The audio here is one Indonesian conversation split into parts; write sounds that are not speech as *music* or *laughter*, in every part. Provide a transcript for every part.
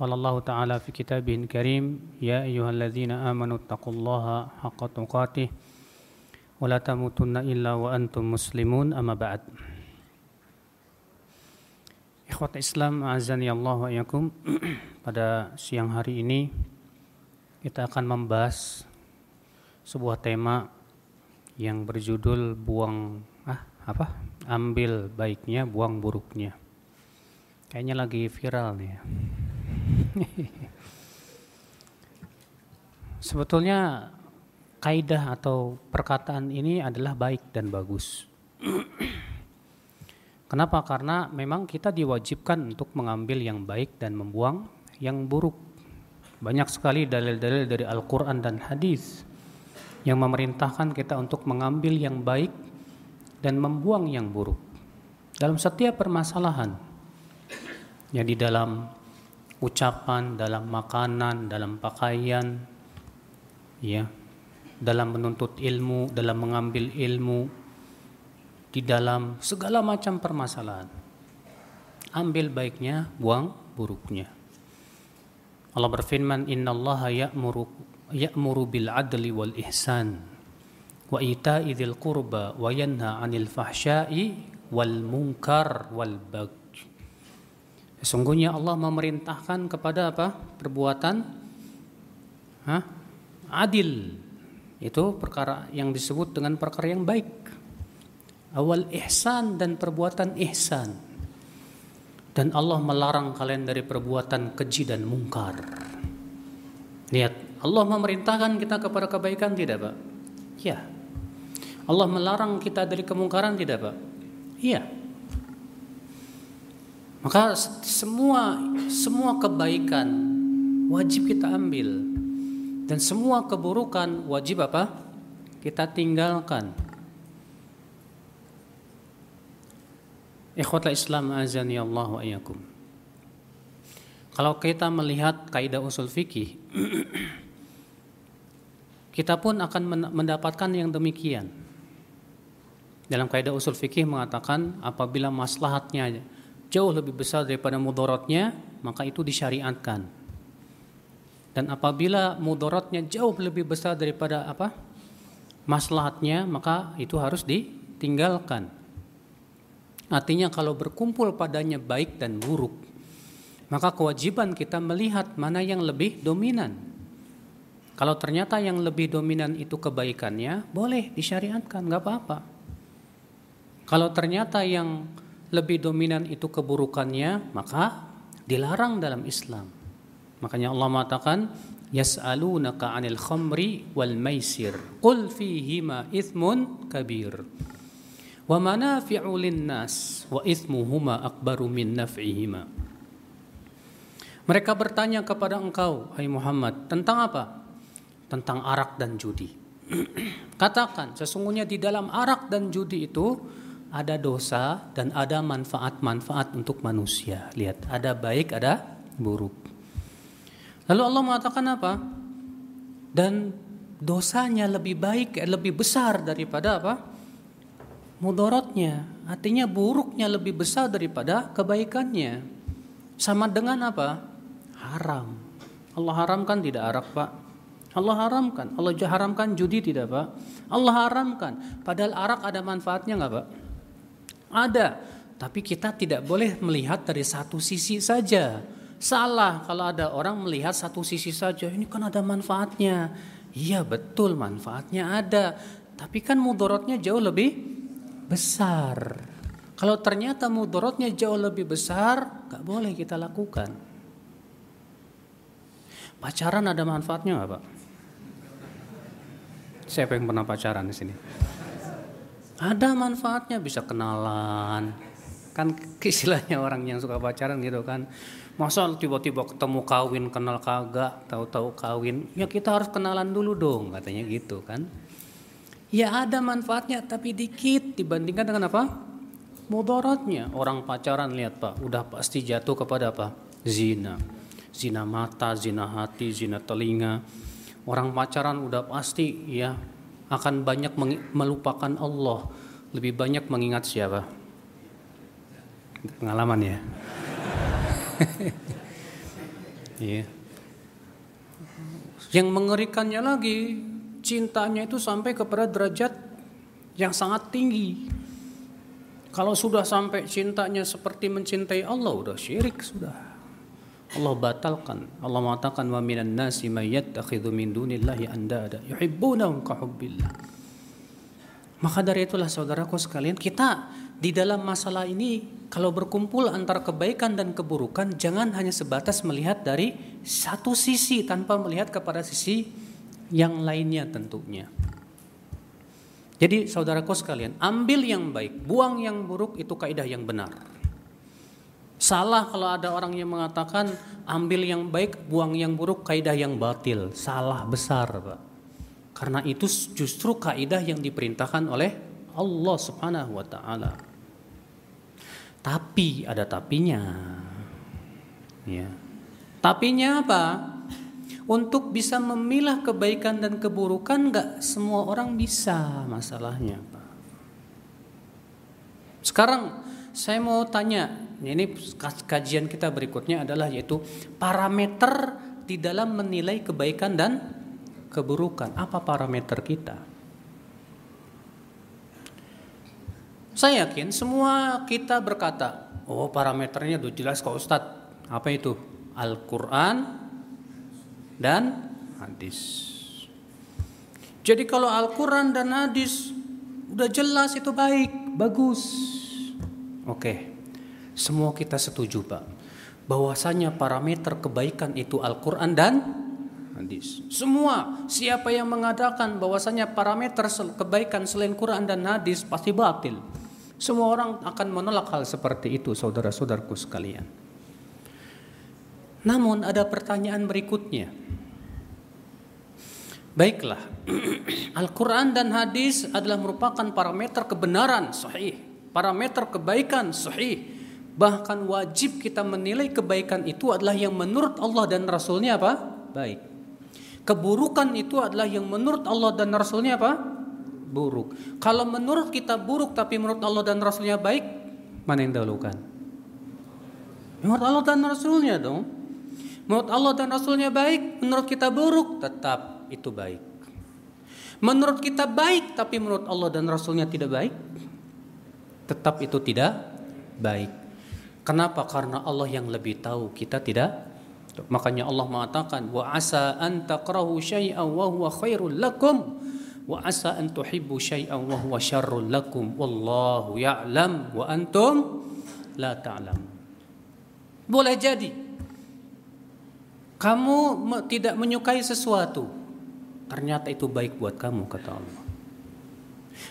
قال الله تعالى في كتابه الكريم يا أيها الذين آمنوا اتقوا الله حق تقاته ولا تموتن إلا وأنتم مسلمون أما بعد Ikhwat Islam azani Allah wa yakum *clears throat* pada siang hari ini kita akan membahas sebuah tema yang berjudul buang ah apa ambil baiknya buang buruknya kayaknya lagi viral nih ya. *laughs* Sebetulnya kaidah atau perkataan ini adalah baik dan bagus. *clears throat* Kenapa? Karena memang kita diwajibkan untuk mengambil yang baik dan membuang yang buruk. Banyak sekali dalil-dalil dari Al-Quran dan hadis yang memerintahkan kita untuk mengambil yang baik dan membuang yang buruk. Dalam setiap permasalahan, ya di dalam ucapan, dalam makanan, dalam pakaian, ya, dalam menuntut ilmu, dalam mengambil ilmu, di dalam segala macam permasalahan. Ambil baiknya, buang buruknya. Allah berfirman, Inna Allah ya'muru, ya'muru bil adli wal ihsan wa ita'i qurba wa yanha 'anil fahsya'i wal munkar wal Sesungguhnya Allah memerintahkan kepada apa? Perbuatan Hah? adil. Itu perkara yang disebut dengan perkara yang baik. Awal ihsan dan perbuatan ihsan. Dan Allah melarang kalian dari perbuatan keji dan mungkar. Lihat, Allah memerintahkan kita kepada kebaikan tidak, Pak? Ya. Allah melarang kita dari kemungkaran tidak, Pak? Iya. Maka semua semua kebaikan wajib kita ambil dan semua keburukan wajib apa? Kita tinggalkan. Ikhwatul Islam azani Allah wa iyyakum. Kalau kita melihat kaidah usul fikih *clears throat* kita pun akan mendapatkan yang demikian. Dalam kaidah usul fikih mengatakan apabila maslahatnya jauh lebih besar daripada mudaratnya, maka itu disyariatkan. Dan apabila mudaratnya jauh lebih besar daripada apa? maslahatnya, maka itu harus ditinggalkan. Artinya kalau berkumpul padanya baik dan buruk, maka kewajiban kita melihat mana yang lebih dominan. Kalau ternyata yang lebih dominan itu kebaikannya, boleh disyariatkan, nggak apa-apa. Kalau ternyata yang lebih dominan itu keburukannya, maka dilarang dalam Islam. Makanya Allah mengatakan, yas'alunaka 'anil khamri wal maisir. Qul fihima ithmun kabir. Wa manafi'u linnas wa ithmuhuma akbaru min naf'ihima. Mereka bertanya kepada engkau, hai Muhammad, tentang apa? Tentang arak dan judi. *clears throat* Katakan, sesungguhnya di dalam arak dan judi itu ada dosa dan ada manfaat-manfaat untuk manusia. Lihat, ada baik, ada buruk. Lalu Allah mengatakan apa? Dan dosanya lebih baik, lebih besar daripada apa? Mudorotnya. Artinya buruknya lebih besar daripada kebaikannya. Sama dengan apa? Haram. Allah haramkan tidak arak, Pak. Allah haramkan. Allah haramkan judi tidak, Pak. Allah haramkan. Padahal arak ada manfaatnya nggak, Pak? Ada, tapi kita tidak boleh melihat dari satu sisi saja. Salah kalau ada orang melihat satu sisi saja. Ini kan ada manfaatnya. Iya betul manfaatnya ada. Tapi kan mudorotnya jauh lebih besar. Kalau ternyata mudorotnya jauh lebih besar, gak boleh kita lakukan. Pacaran ada manfaatnya nggak pak? Siapa yang pernah pacaran di sini? Ada manfaatnya bisa kenalan, Kan istilahnya orang yang suka pacaran gitu kan. Masa tiba-tiba ketemu kawin kenal kagak, tahu-tahu kawin. Ya kita harus kenalan dulu dong katanya gitu kan. Ya ada manfaatnya tapi dikit dibandingkan dengan apa? Mudaratnya. Orang pacaran lihat Pak, udah pasti jatuh kepada apa? Zina. Zina mata, zina hati, zina telinga. Orang pacaran udah pasti ya akan banyak melupakan Allah, lebih banyak mengingat siapa? Pengalaman ya. *laughs* Iya. Yang mengerikannya lagi, cintanya itu sampai kepada derajat yang sangat tinggi. Kalau sudah sampai cintanya seperti mencintai Allah, udah syirik sudah. Allah batalkan. Allah mengatakan wa minan nasi may yattakhidhu min dunillahi andada yuhibbunahum ka hubbillah. Maka dari itulah saudaraku sekalian, kita di dalam masalah ini kalau berkumpul antara kebaikan dan keburukan jangan hanya sebatas melihat dari satu sisi tanpa melihat kepada sisi yang lainnya tentunya. Jadi saudaraku sekalian, ambil yang baik, buang yang buruk itu kaidah yang benar. Salah kalau ada orang yang mengatakan ambil yang baik, buang yang buruk, kaidah yang batil. Salah besar, Pak. Karena itu justru kaidah yang diperintahkan oleh Allah Subhanahu wa taala. Tapi ada tapinya. Ya. Tapinya apa? Untuk bisa memilah kebaikan dan keburukan nggak semua orang bisa masalahnya. Sekarang saya mau tanya, ini kajian kita berikutnya adalah yaitu parameter di dalam menilai kebaikan dan keburukan. Apa parameter kita? Saya yakin semua kita berkata, oh parameternya udah jelas kok Ustadz. Apa itu? Al-Quran dan hadis. Jadi kalau Al-Quran dan hadis udah jelas itu baik, bagus. Oke, semua kita setuju Pak. Bahwasanya parameter kebaikan itu Al-Quran dan hadis. Semua siapa yang mengatakan bahwasanya parameter kebaikan selain Quran dan hadis pasti batil. Semua orang akan menolak hal seperti itu, saudara-saudaraku sekalian. Namun ada pertanyaan berikutnya. Baiklah, *clears throat* Al-Quran dan hadis adalah merupakan parameter kebenaran sahih, parameter kebaikan sahih. Bahkan wajib kita menilai kebaikan itu adalah yang menurut Allah dan Rasulnya apa? Baik. Keburukan itu adalah yang menurut Allah dan Rasulnya apa? buruk. Kalau menurut kita buruk tapi menurut Allah dan Rasulnya baik, mana yang dahulukan? Menurut Allah dan Rasulnya dong. Menurut Allah dan Rasulnya baik, menurut kita buruk, tetap itu baik. Menurut kita baik tapi menurut Allah dan Rasulnya tidak baik, tetap itu tidak baik. Kenapa? Karena Allah yang lebih tahu, kita tidak. Makanya Allah mengatakan wa asa an takrahu syai'an wa huwa khairul lakum wa asa an tuhibbu syai'an wa huwa syarrul lakum wallahu ya'lam wa antum la ta'lam. Boleh jadi kamu tidak menyukai sesuatu ternyata itu baik buat kamu kata Allah.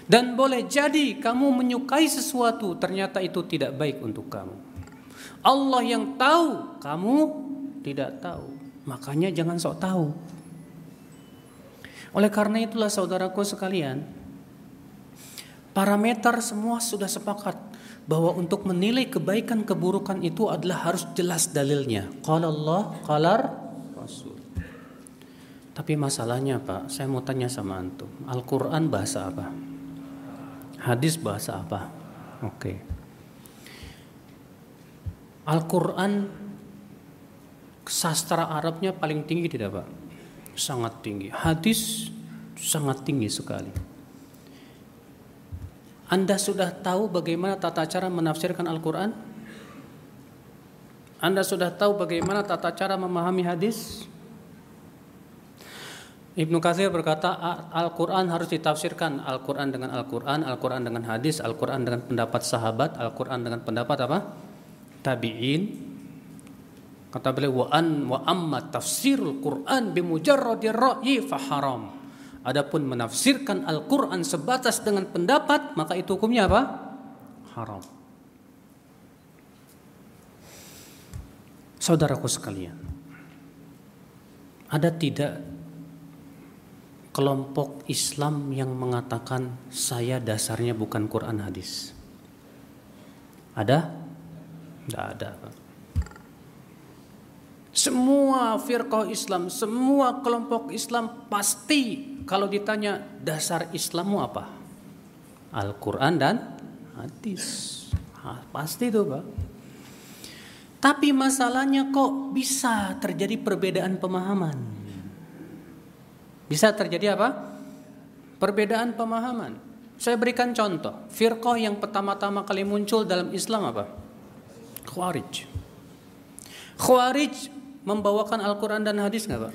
Dan boleh jadi kamu menyukai sesuatu ternyata itu tidak baik untuk kamu. Allah yang tahu, kamu tidak tahu. Makanya jangan sok tahu. Oleh karena itulah saudaraku sekalian, parameter semua sudah sepakat bahwa untuk menilai kebaikan keburukan itu adalah harus jelas dalilnya. Qala Allah, qalar Rasul. Tapi masalahnya Pak, saya mau tanya sama antum. Al-Qur'an bahasa apa? Hadis bahasa apa? Oke. Okay. Al-Qur'an sastra Arabnya paling tinggi tidak, Pak? sangat tinggi. Hadis sangat tinggi sekali. Anda sudah tahu bagaimana tata cara menafsirkan Al-Quran? Anda sudah tahu bagaimana tata cara memahami hadis? Ibnu Katsir berkata Al-Quran harus ditafsirkan Al-Quran dengan Al-Quran, Al-Quran dengan hadis, Al-Quran dengan pendapat sahabat, Al-Quran dengan pendapat apa? Tabi'in, Kata beliau wa an wa amma tafsirul Quran bimujarradir ra'yi fa haram. Adapun menafsirkan Al-Qur'an sebatas dengan pendapat, maka itu hukumnya apa? Haram. Saudaraku sekalian, ada tidak kelompok Islam yang mengatakan saya dasarnya bukan Quran hadis? Ada? Tidak ada. Semua firqah Islam, semua kelompok Islam pasti kalau ditanya dasar Islammu apa? Al-Quran dan hadis. pasti itu Pak. Tapi masalahnya kok bisa terjadi perbedaan pemahaman? Bisa terjadi apa? Perbedaan pemahaman. Saya berikan contoh. Firqah yang pertama-tama kali muncul dalam Islam apa? Khawarij. Khawarij membawakan Al-Quran dan hadis nggak Pak?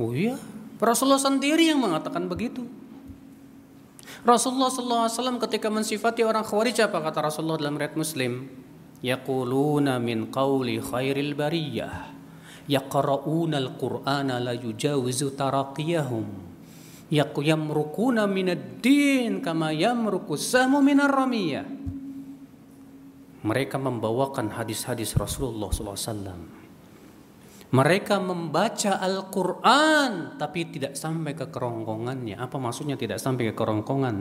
Oh iya, Rasulullah sendiri yang mengatakan begitu. Rasulullah SAW ketika mensifati orang Khawarij apa kata Rasulullah dalam riwayat Muslim? Yaquluna min qawli khairil bariyah yaqra'una al-Qur'ana la yujawizu taraqiyahum yamrukuna minad-din kama yamruku sahmu minar ramiyah. Mereka membawakan hadis-hadis Rasulullah SAW. Mereka membaca Al-Quran tapi tidak sampai ke kerongkongannya. Apa maksudnya tidak sampai ke kerongkongan?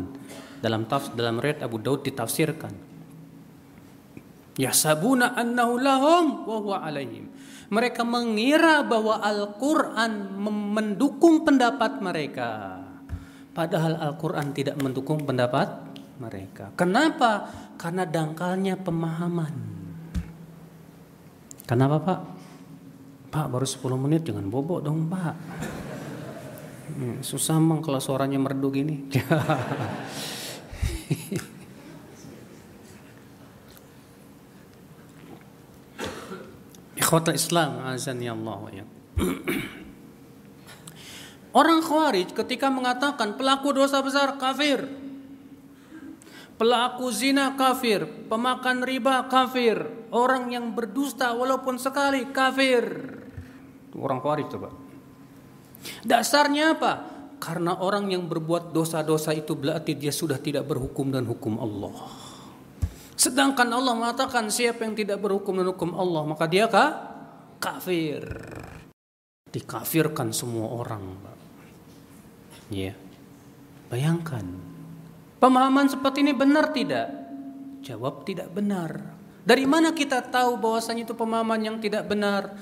Dalam tafs dalam riwayat Abu Daud ditafsirkan. Yasabuna annahu lahum wa huwa alaihim. Mereka mengira bahwa Al-Quran mendukung pendapat mereka. Padahal Al-Quran tidak mendukung pendapat mereka. Kenapa? Karena dangkalnya pemahaman. Kenapa Pak? Pak baru 10 menit jangan bobok dong Pak. Hmm, susah mang kalau suaranya merdu gini. *laughs* Ikhwatul Islam azan ya Allah ya. *clears throat* Orang Khawarij ketika mengatakan pelaku dosa besar kafir, pelaku zina kafir, pemakan riba kafir, orang yang berdusta walaupun sekali kafir. Orang Khawarij coba. Dasarnya apa? Karena orang yang berbuat dosa-dosa itu berarti dia sudah tidak berhukum dan hukum Allah. Sedangkan Allah mengatakan siapa yang tidak berhukum dan hukum Allah maka dia kah? kafir. Dikafirkan semua orang. Ya. Bayangkan. Pemahaman seperti ini benar tidak? Jawab tidak benar. Dari mana kita tahu bahwasanya itu pemahaman yang tidak benar?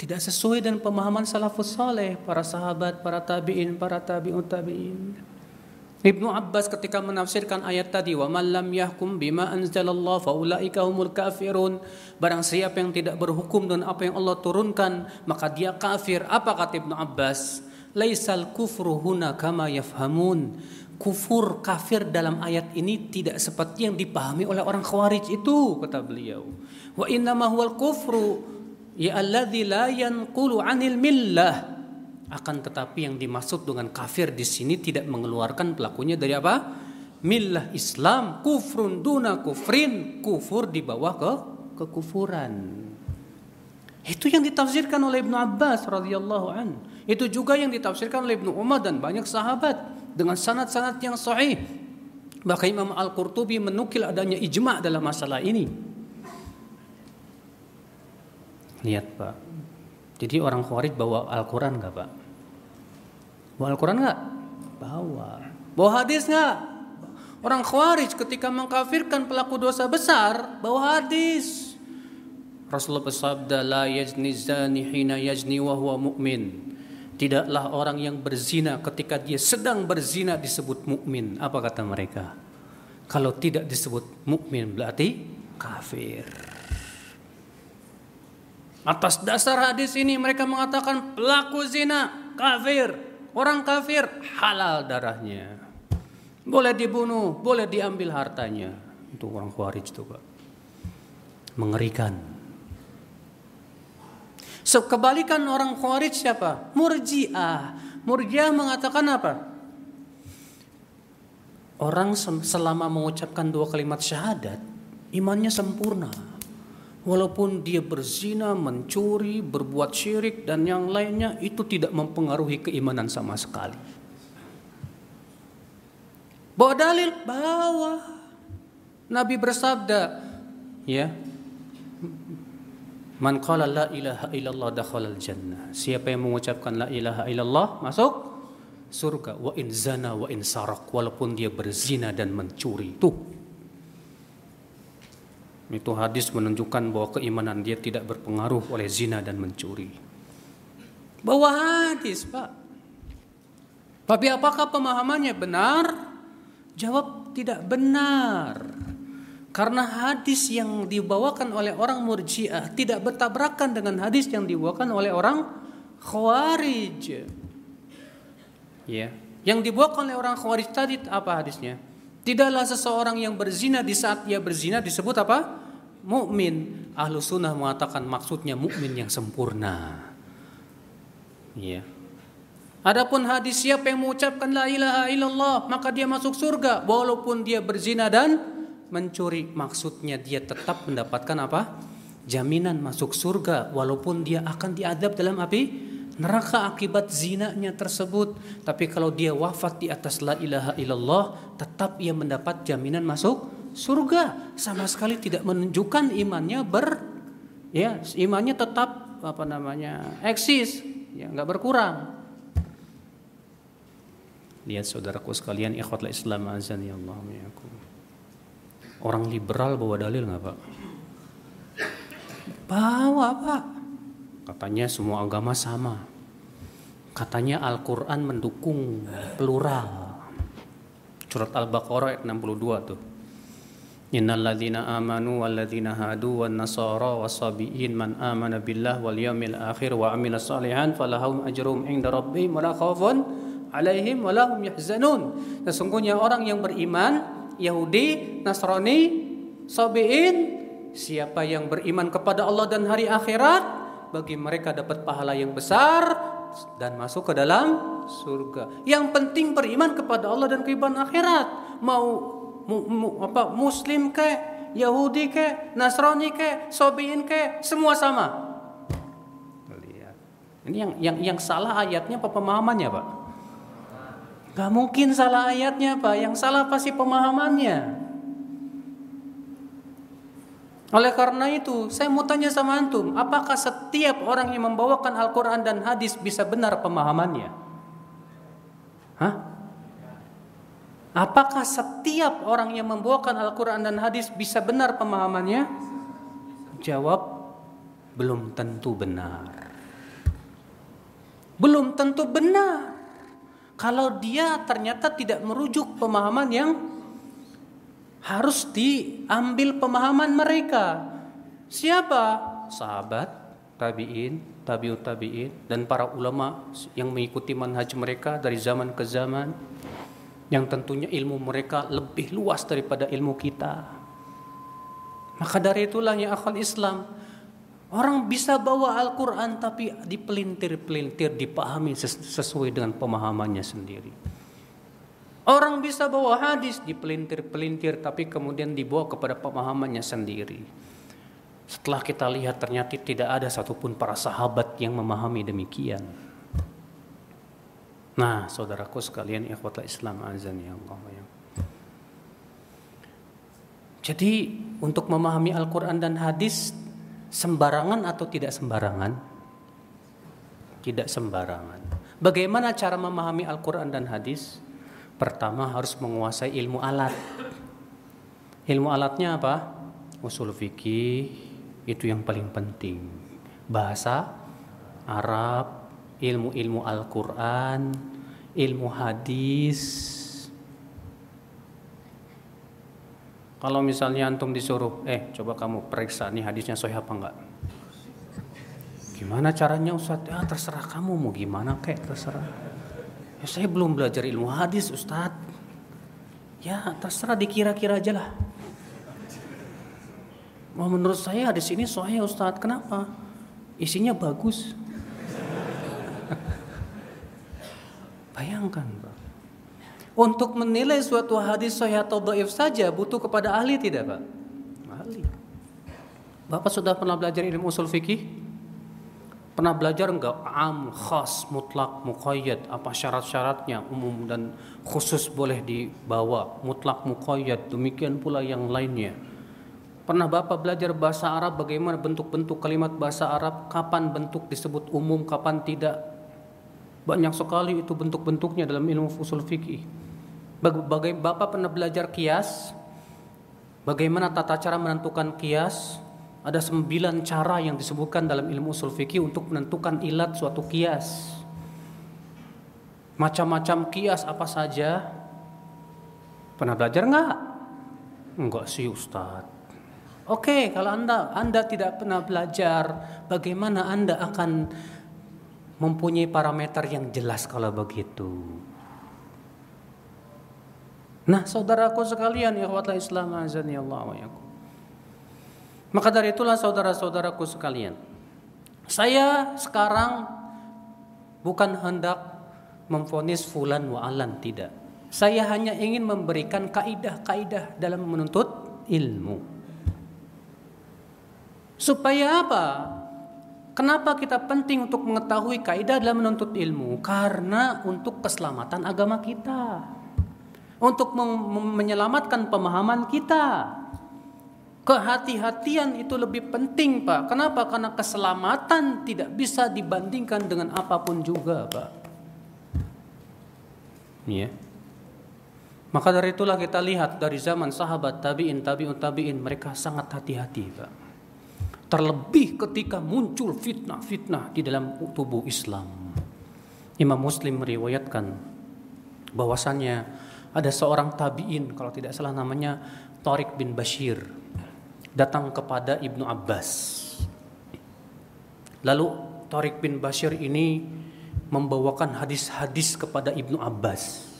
Tidak sesuai dengan pemahaman salafus saleh, para sahabat, para tabi'in, para tabi'ut tabi'in. Ibnu Abbas ketika menafsirkan ayat tadi wa man lam yahkum bima anzalallah faulaika humul kafirun barang siapa yang tidak berhukum dengan apa yang Allah turunkan maka dia kafir apa kata Ibnu Abbas laisal kufru huna kama yafhamun kufur kafir dalam ayat ini tidak seperti yang dipahami oleh orang khawarij itu kata beliau. Wa inna huwal kufru ya alladzi la yanqulu anil millah. Akan tetapi yang dimaksud dengan kafir di sini tidak mengeluarkan pelakunya dari apa? Millah Islam kufrun duna kufrin kufur di bawah ke kekufuran. Itu yang ditafsirkan oleh Ibnu Abbas radhiyallahu an. Itu juga yang ditafsirkan oleh Ibnu Umar dan banyak sahabat dengan sanad-sanad yang sahih. Bahkan Imam Al-Qurtubi menukil adanya ijma dalam masalah ini. Lihat Pak. Jadi orang Khawarij bawa Al-Quran nggak Pak? Bawa Al-Quran nggak? Bawa. Bawa hadis nggak? Orang Khawarij ketika mengkafirkan pelaku dosa besar bawa hadis. Rasulullah bersabda la yazni zani hina yazni wa huwa mu'min. Tidaklah orang yang berzina ketika dia sedang berzina disebut mukmin. Apa kata mereka? Kalau tidak disebut mukmin berarti kafir. Atas dasar hadis ini mereka mengatakan pelaku zina kafir, orang kafir halal darahnya. Boleh dibunuh, boleh diambil hartanya. Itu orang Khawarij itu, Pak. Mengerikan. Kebalikan orang Khawarij siapa? Murji'ah. Murji'ah mengatakan apa? Orang selama mengucapkan dua kalimat syahadat, imannya sempurna. Walaupun dia berzina, mencuri, berbuat syirik dan yang lainnya itu tidak mempengaruhi keimanan sama sekali. Bawa dalil, bawa. Nabi bersabda, ya, Man qala la ilaha illallah dakhala jannah. Siapa yang mengucapkan la ilaha illallah masuk surga. Wa in zana wa in sarak walaupun dia berzina dan mencuri. Tuh. Itu hadis menunjukkan bahwa keimanan dia tidak berpengaruh oleh zina dan mencuri. Bawa hadis, Pak. Tapi apakah pemahamannya benar? Jawab tidak benar. Karena hadis yang dibawakan oleh orang murjiah tidak bertabrakan dengan hadis yang dibawakan oleh orang khawarij. Ya. Yang dibawakan oleh orang khawarij tadi apa hadisnya? Tidaklah seseorang yang berzina di saat ia berzina disebut apa? Mukmin. Ahlu sunnah mengatakan maksudnya mukmin yang sempurna. Ya. Adapun hadis siapa yang mengucapkan la ilaha illallah maka dia masuk surga walaupun dia berzina dan mencuri maksudnya dia tetap mendapatkan apa? Jaminan masuk surga walaupun dia akan diadab dalam api neraka akibat zinanya tersebut. Tapi kalau dia wafat di atas la ilaha illallah, tetap ia mendapat jaminan masuk surga. Sama sekali tidak menunjukkan imannya ber ya, imannya tetap apa namanya? eksis, ya nggak berkurang. Lihat saudaraku sekalian ikhwatul Islam azan ya Allah Orang liberal bawa dalil nggak pak? Bawa pak. Katanya semua agama sama. Katanya Al-Quran mendukung plural. Surat Al-Baqarah ayat 62 tuh. Innal ladzina amanu wal ladzina hadu wan nasara wasabiin man amana billah wal yawmil akhir wa amila salihan falahum ajrum inda rabbihim wala khaufun alaihim wala hum yahzanun. Sesungguhnya orang yang beriman Yahudi, Nasrani, Sabi'in, siapa yang beriman kepada Allah dan hari akhirat, bagi mereka dapat pahala yang besar dan masuk ke dalam surga. Yang penting beriman kepada Allah dan kehidupan akhirat. Mau mu, mu, apa muslim ke, Yahudi ke, Nasrani ke, Sabi'in ke, semua sama. Ini yang yang yang salah ayatnya apa pemahamannya, Pak? Gak mungkin salah ayatnya Pak, yang salah pasti pemahamannya. Oleh karena itu, saya mau tanya sama antum, apakah setiap orang yang membawakan Al-Quran dan hadis bisa benar pemahamannya? Hah? Apakah setiap orang yang membawakan Al-Quran dan hadis bisa benar pemahamannya? Jawab, belum tentu benar. Belum tentu benar kalau dia ternyata tidak merujuk pemahaman yang harus diambil pemahaman mereka. Siapa? Sahabat, tabi'in, tabi'ut tabi'in dan para ulama yang mengikuti manhaj mereka dari zaman ke zaman yang tentunya ilmu mereka lebih luas daripada ilmu kita. Maka dari itulah ya akal Islam Orang bisa bawa Al-Quran tapi dipelintir-pelintir, dipahami sesuai dengan pemahamannya sendiri. Orang bisa bawa hadis dipelintir-pelintir tapi kemudian dibawa kepada pemahamannya sendiri. Setelah kita lihat ternyata tidak ada satupun para sahabat yang memahami demikian. Nah, saudaraku sekalian ikhwatul Islam azan ya Allah ya. Jadi untuk memahami Al-Quran dan hadis sembarangan atau tidak sembarangan? Tidak sembarangan. Bagaimana cara memahami Al-Quran dan hadis? Pertama harus menguasai ilmu alat. Ilmu alatnya apa? Usul fikih itu yang paling penting. Bahasa Arab, ilmu-ilmu Al-Quran, ilmu hadis, Kalau misalnya antum disuruh, eh coba kamu periksa nih hadisnya sahih apa enggak? Gimana caranya Ustaz? Ya terserah kamu mau gimana kek terserah. Ya saya belum belajar ilmu hadis Ustaz. Ya terserah dikira-kira aja lah. Mau menurut saya hadis ini sahih Ustaz. Kenapa? Isinya bagus. *laughs* Bayangkan, Pak. Untuk menilai suatu hadis sahih atau dhaif saja butuh kepada ahli tidak, Pak? Ahli. Bapak sudah pernah belajar ilmu usul fikih? Pernah belajar enggak am, khas, mutlak, muqayyad, apa syarat-syaratnya umum dan khusus boleh dibawa, mutlak, muqayyad, demikian pula yang lainnya. Pernah Bapak belajar bahasa Arab bagaimana bentuk-bentuk kalimat bahasa Arab, kapan bentuk disebut umum, kapan tidak. Banyak sekali itu bentuk-bentuknya dalam ilmu usul fikih. Bagaimana Bapak pernah belajar kias? Bagaimana tata cara menentukan kias? Ada sembilan cara yang disebutkan dalam ilmu usul fikih untuk menentukan ilat suatu kias. Macam-macam kias apa saja? Pernah belajar nggak? Enggak sih Ustadz. Oke, kalau Anda Anda tidak pernah belajar, bagaimana Anda akan mempunyai parameter yang jelas kalau begitu? Nah, saudaraku sekalian, ikhwatul Islam azani Allah wa yakum. Maka dari itulah saudara-saudaraku sekalian, saya sekarang bukan hendak memfonis fulan wa alan tidak. Saya hanya ingin memberikan kaidah-kaidah dalam menuntut ilmu. Supaya apa? Kenapa kita penting untuk mengetahui kaidah dalam menuntut ilmu? Karena untuk keselamatan agama kita. Untuk menyelamatkan pemahaman kita. Kehati-hatian itu lebih penting, Pak. Kenapa? Karena keselamatan tidak bisa dibandingkan dengan apa pun juga, Pak. Iya. Maka dari itulah kita lihat dari zaman sahabat tabi'in, tabi'un tabi'in mereka sangat hati-hati, Pak. Terlebih ketika muncul fitnah-fitnah di dalam tubuh Islam. Imam Muslim meriwayatkan bahwasannya ada seorang tabi'in kalau tidak salah namanya Tariq bin Bashir datang kepada Ibnu Abbas. Lalu Tariq bin Bashir ini membawakan hadis-hadis kepada Ibnu Abbas.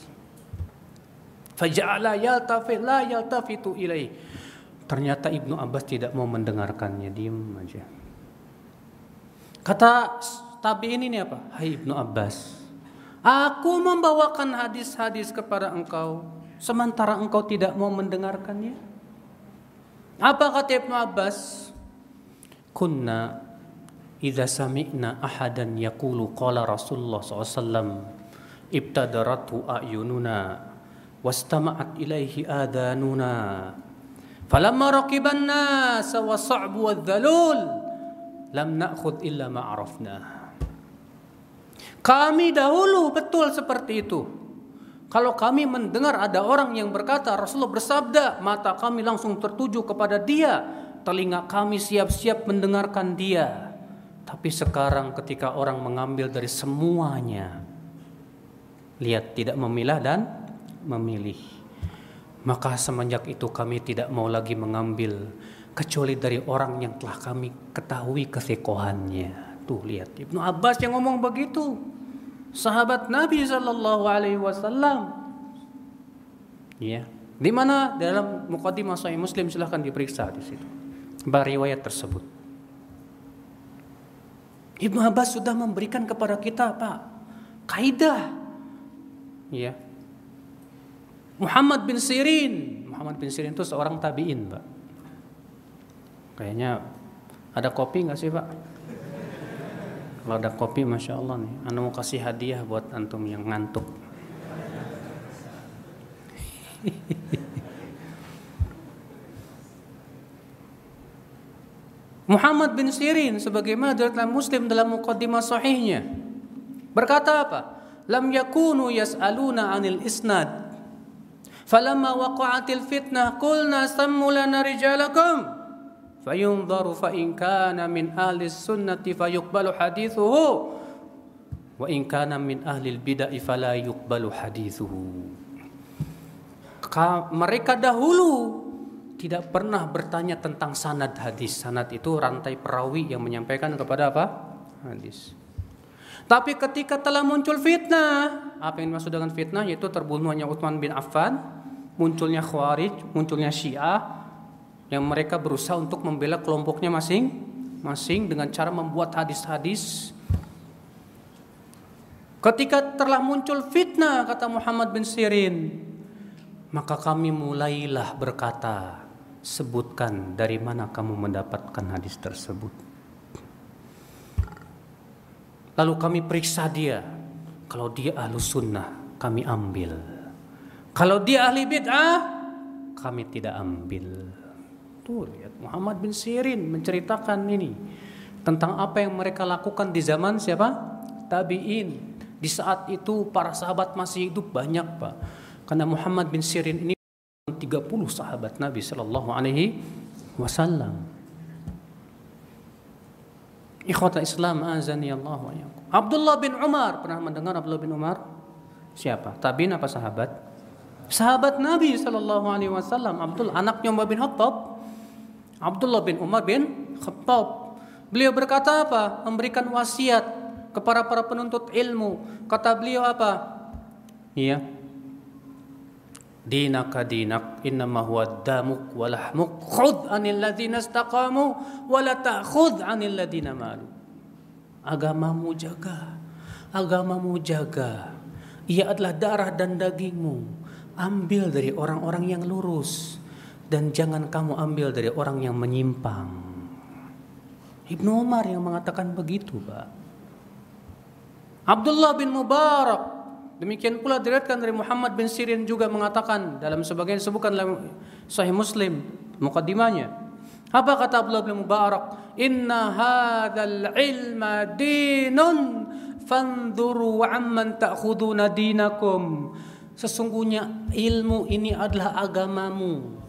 Faja'ala yaltafi la yaltafitu ilaih Ternyata Ibnu Abbas tidak mau mendengarkannya, diam aja. Kata tabi ini apa? Hai Ibnu Abbas, aku membawakan hadis-hadis kepada engkau, sementara engkau tidak mau mendengarkannya. Apa kata Ibnu Abbas? Kunna idza sami'na ahadan yaqulu qala Rasulullah SAW ibtadaratu ayununa wastama'at ilaihi adanuna Falamma raqiban nas wa sa'bu lam na'khud illa ma arafna. Kami dahulu betul seperti itu. Kalau kami mendengar ada orang yang berkata Rasulullah bersabda, mata kami langsung tertuju kepada dia, telinga kami siap-siap mendengarkan dia. Tapi sekarang ketika orang mengambil dari semuanya, lihat tidak memilah dan memilih. Maka semenjak itu kami tidak mau lagi mengambil kecuali dari orang yang telah kami ketahui kesekohannya. Tuh lihat Ibnu Abbas yang ngomong begitu. Sahabat Nabi Shallallahu Alaihi Wasallam. Ya, di mana dalam mukadimah Sahih Muslim silahkan diperiksa di situ. Riwayat tersebut. Ibnu Abbas sudah memberikan kepada kita Pak kaidah ya Muhammad bin Sirin. Muhammad bin Sirin itu seorang tabiin, Pak. Kayaknya ada kopi nggak sih, Pak? Kalau ada kopi, masya Allah nih. Anu mau kasih hadiah buat antum yang ngantuk. *laughs* Muhammad bin Sirin sebagai madrasah Muslim dalam mukaddimah sahihnya berkata apa? Lam yakunu yas'aluna 'anil isnad. Falamma waqa'atil fitnah qulna sammu lana rijalakum فينظر فإن كان من أهل السنة فيقبل حديثه وإن كان من أهل البدع فلا يقبل حديثه mereka dahulu tidak pernah bertanya tentang sanad hadis. Sanad itu rantai perawi yang menyampaikan kepada apa? Hadis. Tapi ketika telah muncul fitnah, apa yang dimaksud dengan fitnah yaitu terbunuhnya Utsman bin Affan, munculnya Khawarij, munculnya Syiah yang mereka berusaha untuk membela kelompoknya masing-masing dengan cara membuat hadis-hadis. Ketika telah muncul fitnah kata Muhammad bin Sirin, maka kami mulailah berkata, sebutkan dari mana kamu mendapatkan hadis tersebut. Lalu kami periksa dia. Kalau dia ahlu sunnah, kami ambil. Kalau dia ahli bid'ah, kami tidak ambil. Tuh lihat Muhammad bin Sirin menceritakan ini tentang apa yang mereka lakukan di zaman siapa? Tabi'in. Di saat itu para sahabat masih hidup banyak, Pak. Karena Muhammad bin Sirin ini 30 sahabat Nabi Shallallahu alaihi wasallam. Ikhwata Islam azani Allah wa Abdullah bin Umar pernah mendengar Abdullah bin Umar? Siapa? Tabiin apa sahabat? Sahabat Nabi Shallallahu Alaihi Wasallam. Abdul anaknya Umar bin Khattab. Abdullah bin Umar bin Khattab. Beliau berkata apa? Memberikan wasiat kepada para penuntut ilmu. Kata beliau apa? Iya. Dinaka dinak innama huwa damuk wa lahmuk khudh anil ladzina istaqamu wa la anil ladzina malu. Agamamu jaga. Agamamu jaga. Ia adalah darah dan dagingmu. Ambil dari orang-orang yang lurus dan jangan kamu ambil dari orang yang menyimpang. Ibnu Umar yang mengatakan begitu, Pak. Abdullah bin Mubarak Demikian pula diriwayatkan dari Muhammad bin Sirin juga mengatakan dalam sebagian disebutkan dalam Sahih Muslim mukaddimahnya. Apa kata Abdullah bin Mubarak? Inna hadzal ilma dinun fanzuru amman ta'khuduna dinakum. Sesungguhnya ilmu ini adalah agamamu.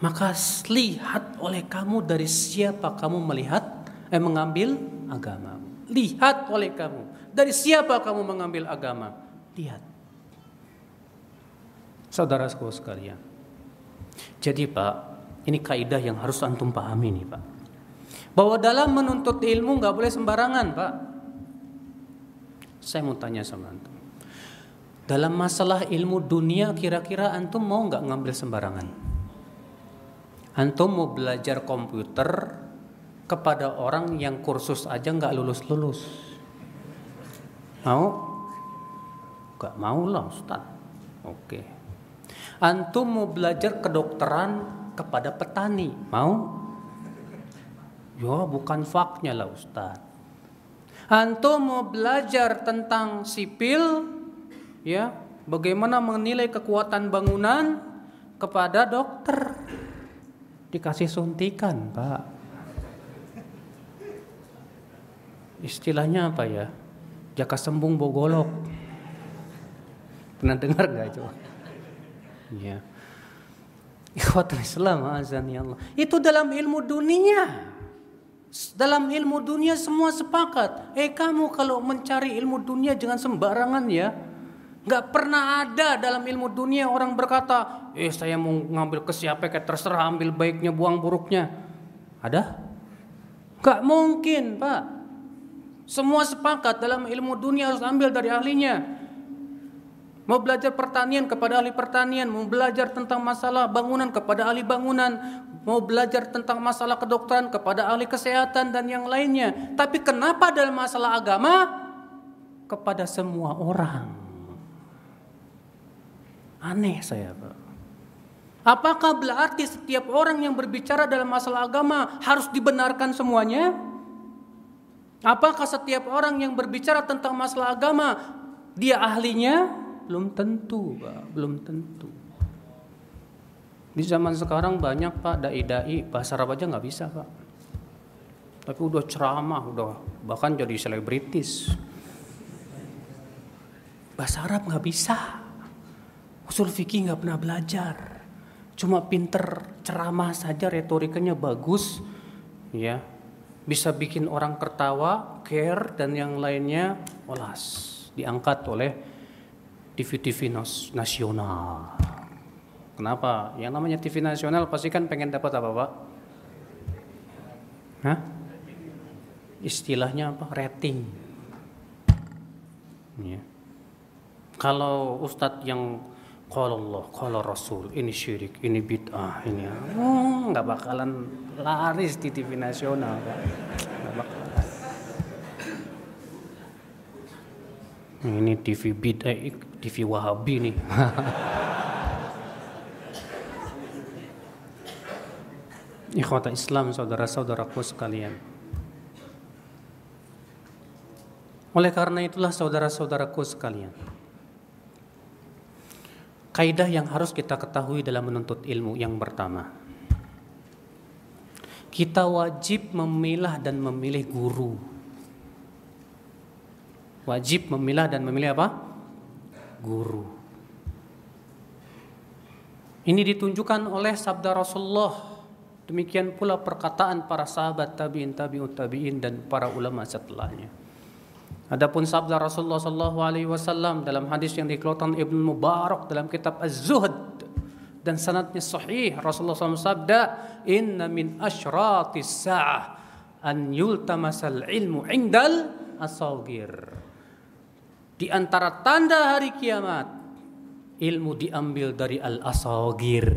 Maka lihat oleh kamu dari siapa kamu melihat eh mengambil agamamu. Lihat oleh kamu dari siapa kamu mengambil agama? Lihat. Saudaraku sekalian. Jadi Pak, ini kaidah yang harus antum pahami nih Pak. Bahwa dalam menuntut ilmu nggak boleh sembarangan Pak. Saya mau tanya sama antum. Dalam masalah ilmu dunia kira-kira antum mau nggak ngambil sembarangan? Antum mau belajar komputer kepada orang yang kursus aja nggak lulus-lulus. Mau? Gak mau lah Ustaz. Oke. Antum mau belajar kedokteran kepada petani. Mau? Ya bukan faknya lah Ustaz. Antum mau belajar tentang sipil, ya, bagaimana menilai kekuatan bangunan kepada dokter. Dikasih suntikan, Pak. Istilahnya apa ya? Jaka sembung bogolok. Pernah dengar gak itu? Ya. Ikhwatul Islam azan Allah. Itu dalam ilmu dunia. Dalam ilmu dunia semua sepakat. Eh kamu kalau mencari ilmu dunia jangan sembarangan ya. Gak pernah ada dalam ilmu dunia orang berkata, eh saya mau ngambil ke siapa kayak terserah ambil baiknya buang buruknya. Ada? Gak mungkin pak. Semua sepakat dalam ilmu dunia harus ambil dari ahlinya. Mau belajar pertanian kepada ahli pertanian, mau belajar tentang masalah bangunan kepada ahli bangunan, mau belajar tentang masalah kedokteran kepada ahli kesehatan dan yang lainnya. Tapi kenapa dalam masalah agama kepada semua orang? Aneh saya, Pak. Apakah berarti setiap orang yang berbicara dalam masalah agama harus dibenarkan semuanya? Apakah setiap orang yang berbicara tentang masalah agama dia ahlinya? Belum tentu, Pak. Belum tentu. Di zaman sekarang banyak Pak dai-dai bahasa Arab aja nggak bisa Pak. Tapi udah ceramah, udah bahkan jadi selebritis. Bahasa Arab nggak bisa. Usul fikih nggak pernah belajar. Cuma pinter ceramah saja retorikanya bagus, ya bisa bikin orang tertawa, care dan yang lainnya olas diangkat oleh TV-TV nasional. Kenapa? Yang namanya TV nasional pasti kan pengen dapat apa pak? Hah? Istilahnya apa? Rating. Ya. Kalau ustadz yang kalau Allah, kalau Rasul, ini syirik, ini bid'ah, ini oh, nggak bakalan laris di TV nasional, nggak. Ini TV bid'ah, TV Wahabi nih. *laughs* Ikhwata Islam, saudara-saudaraku sekalian. Oleh karena itulah saudara-saudaraku sekalian, Kaidah yang harus kita ketahui dalam menuntut ilmu yang pertama. kita wajib memilah dan memilih guru. Wajib memilah dan memilih apa? Guru. Ini ditunjukkan oleh sabda Rasulullah. Demikian pula perkataan para sahabat tabi'in, tabi'ut tabi'in dan para ulama setelahnya. Adapun sabda Rasulullah sallallahu alaihi wasallam dalam hadis yang dikeluarkan Ibnu Mubarak dalam kitab Az-Zuhd dan sanadnya sahih Rasulullah SAW sabda inna min ashratis sa'ah an yultamasal ilmu indal asawgir di antara tanda hari kiamat ilmu diambil dari al asawgir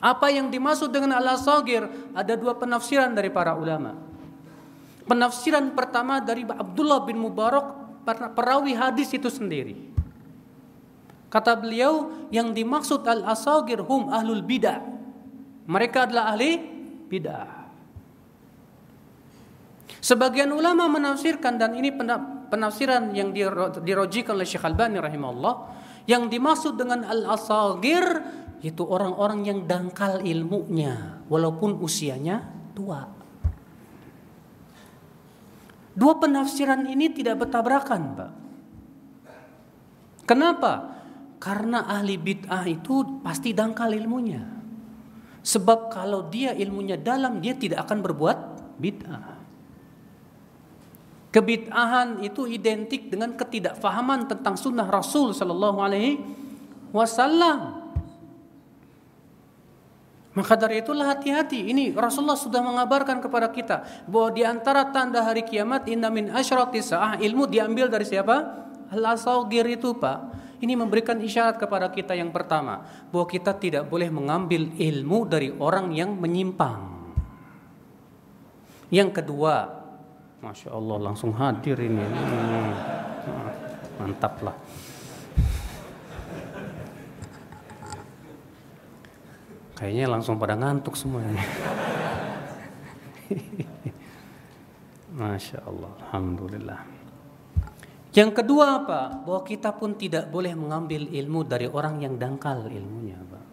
apa yang dimaksud dengan al asawgir ada dua penafsiran dari para ulama penafsiran pertama dari Abdullah bin Mubarak perawi hadis itu sendiri Kata beliau yang dimaksud al-asagir hum ahlul bidah. Mereka adalah ahli bidah. Sebagian ulama menafsirkan dan ini penafsiran yang dirojikan oleh Syekh Albani rahimahullah yang dimaksud dengan al-asagir itu orang-orang yang dangkal ilmunya walaupun usianya tua. Dua penafsiran ini tidak bertabrakan, Pak. Kenapa? Karena ahli bid'ah itu pasti dangkal ilmunya. Sebab kalau dia ilmunya dalam, dia tidak akan berbuat bid'ah. Kebid'ahan itu identik dengan ketidakfahaman tentang sunnah Rasul Sallallahu Alaihi Wasallam. Maka dari itulah hati-hati. Ini Rasulullah sudah mengabarkan kepada kita bahwa di antara tanda hari kiamat inna min asyrati sa'ah ilmu diambil dari siapa? Al-asawgir itu, Pak. Ini memberikan isyarat kepada kita yang pertama bahwa kita tidak boleh mengambil ilmu dari orang yang menyimpang. Yang kedua, masya Allah langsung hadir ini, hmm, mantap lah. Kayaknya langsung pada ngantuk semuanya. Masya Allah, Alhamdulillah. Yang kedua apa? Bahwa kita pun tidak boleh mengambil ilmu dari orang yang dangkal ilmunya, Pak.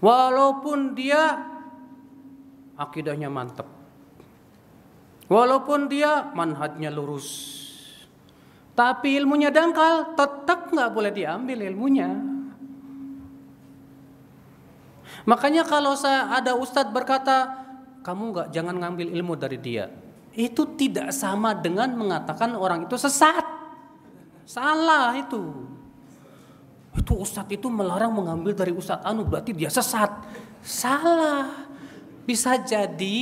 Walaupun dia akidahnya mantap. Walaupun dia manhajnya lurus. Tapi ilmunya dangkal, tetap nggak boleh diambil ilmunya. Makanya kalau saya ada ustadz berkata, kamu nggak jangan ngambil ilmu dari dia itu tidak sama dengan mengatakan orang itu sesat. Salah itu. Itu ustadz itu melarang mengambil dari ustadz anu berarti dia sesat. Salah. Bisa jadi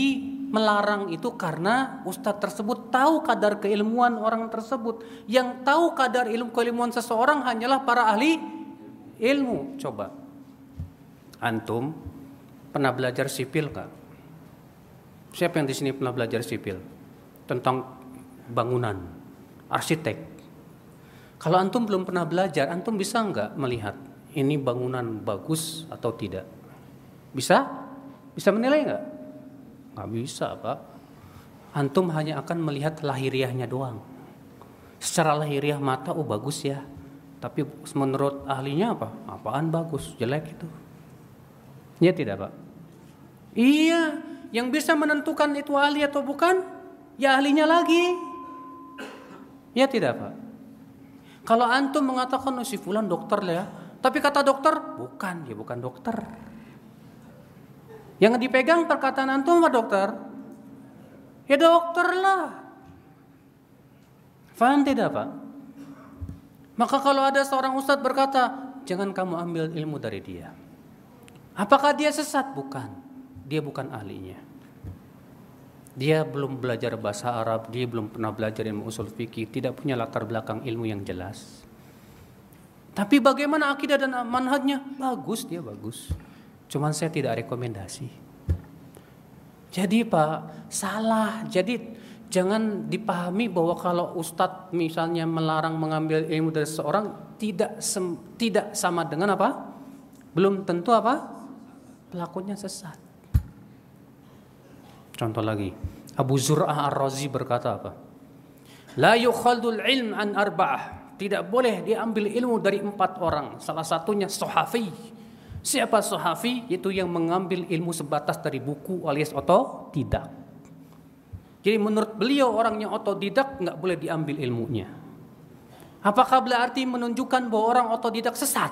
melarang itu karena ustadz tersebut tahu kadar keilmuan orang tersebut. Yang tahu kadar ilmu keilmuan seseorang hanyalah para ahli ilmu. Coba. Antum pernah belajar sipil kak? Siapa yang di sini pernah belajar sipil? tentang bangunan, arsitek. Kalau antum belum pernah belajar, antum bisa nggak melihat ini bangunan bagus atau tidak? Bisa? Bisa menilai nggak? Nggak bisa, Pak. Antum hanya akan melihat lahiriahnya doang. Secara lahiriah mata, oh bagus ya. Tapi menurut ahlinya apa? Apaan bagus? Jelek itu. Ya tidak, Pak? Iya, yang bisa menentukan itu ahli atau bukan Ya ahlinya lagi. Ya tidak Pak. Kalau antum mengatakan oh, si fulan dokter lah ya, tapi kata dokter bukan, ya bukan dokter. Yang dipegang perkataan antum apa dokter? Ya dokter lah. Faham tidak Pak? Maka kalau ada seorang ustadz berkata, jangan kamu ambil ilmu dari dia. Apakah dia sesat? Bukan. Dia bukan ahlinya. Dia belum belajar bahasa Arab, dia belum pernah belajar ilmu usul fikih, tidak punya latar belakang ilmu yang jelas. Tapi bagaimana akidah dan manhajnya? Bagus, dia bagus. Cuman saya tidak rekomendasi. Jadi Pak, salah. Jadi jangan dipahami bahwa kalau ustadz misalnya melarang mengambil ilmu dari seorang tidak sem, tidak sama dengan apa? Belum tentu apa? Pelakunya sesat. Contoh lagi, Abu Zur'ah Ar-Razi berkata apa? La yukhaldul ilm an arba'ah. Tidak boleh diambil ilmu dari empat orang. Salah satunya sohafi. Siapa sahafi? Itu yang mengambil ilmu sebatas dari buku alias otodidak. Jadi menurut beliau orang yang otodidak nggak boleh diambil ilmunya. Apakah berarti menunjukkan bahwa orang otodidak sesat?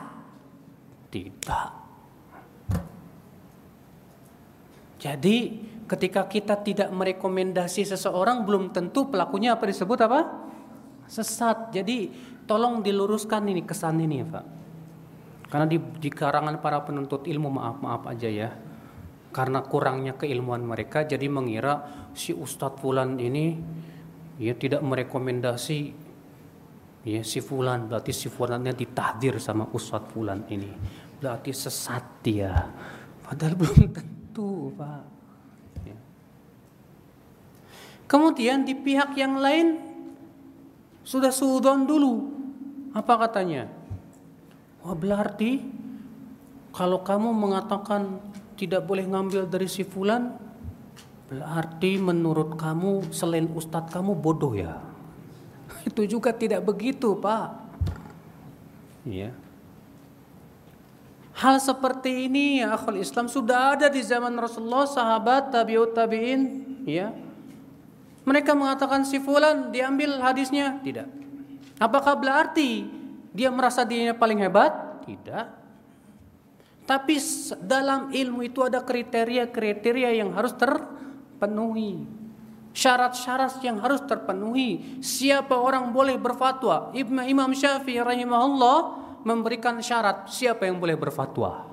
Tidak. Jadi ketika kita tidak merekomendasi seseorang belum tentu pelakunya apa disebut apa? Sesat. Jadi tolong diluruskan ini kesan ini ya Pak. Karena di, di karangan para penuntut ilmu maaf-maaf aja ya. Karena kurangnya keilmuan mereka jadi mengira si Ustadz Fulan ini ya tidak merekomendasi ya si Fulan berarti si Fulannya ditahdir sama Ustadz Fulan ini. Berarti sesat dia. Padahal belum tentu Pak. Ya. Kemudian di pihak yang lain sudah sudon dulu. Apa katanya? Wah berarti kalau kamu mengatakan tidak boleh ngambil dari si fulan, berarti menurut kamu selain ustadz kamu bodoh ya? *laughs* Itu juga tidak begitu pak. Iya. Hal seperti ini ya akhul Islam sudah ada di zaman Rasulullah, sahabat, tabiut tabiin, ya. Mereka mengatakan si fulan diambil hadisnya, tidak. Apakah berarti dia merasa dirinya paling hebat? Tidak. Tapi dalam ilmu itu ada kriteria-kriteria yang harus terpenuhi. Syarat-syarat yang harus terpenuhi. Siapa orang boleh berfatwa? Ibnu Imam Syafi'i rahimahullah memberikan syarat siapa yang boleh berfatwa.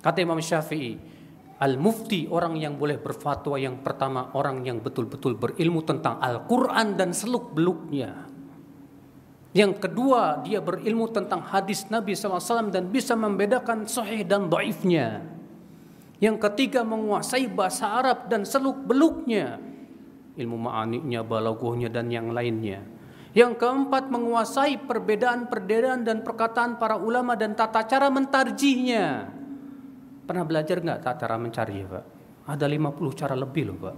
Kata Imam Syafi'i, Al-mufti orang yang boleh berfatwa yang pertama orang yang betul-betul berilmu tentang Al-Quran dan seluk-beluknya. Yang kedua, dia berilmu tentang hadis Nabi SAW dan bisa membedakan sahih dan daifnya. Yang ketiga, menguasai bahasa Arab dan seluk-beluknya. Ilmu ma'aniknya, balagohnya, dan yang lainnya. Yang keempat, menguasai perbedaan-perbedaan dan perkataan para ulama dan tata cara mentarjihnya. Pernah belajar nggak tata cara mencari, Pak? Ada 50 cara lebih loh, Pak.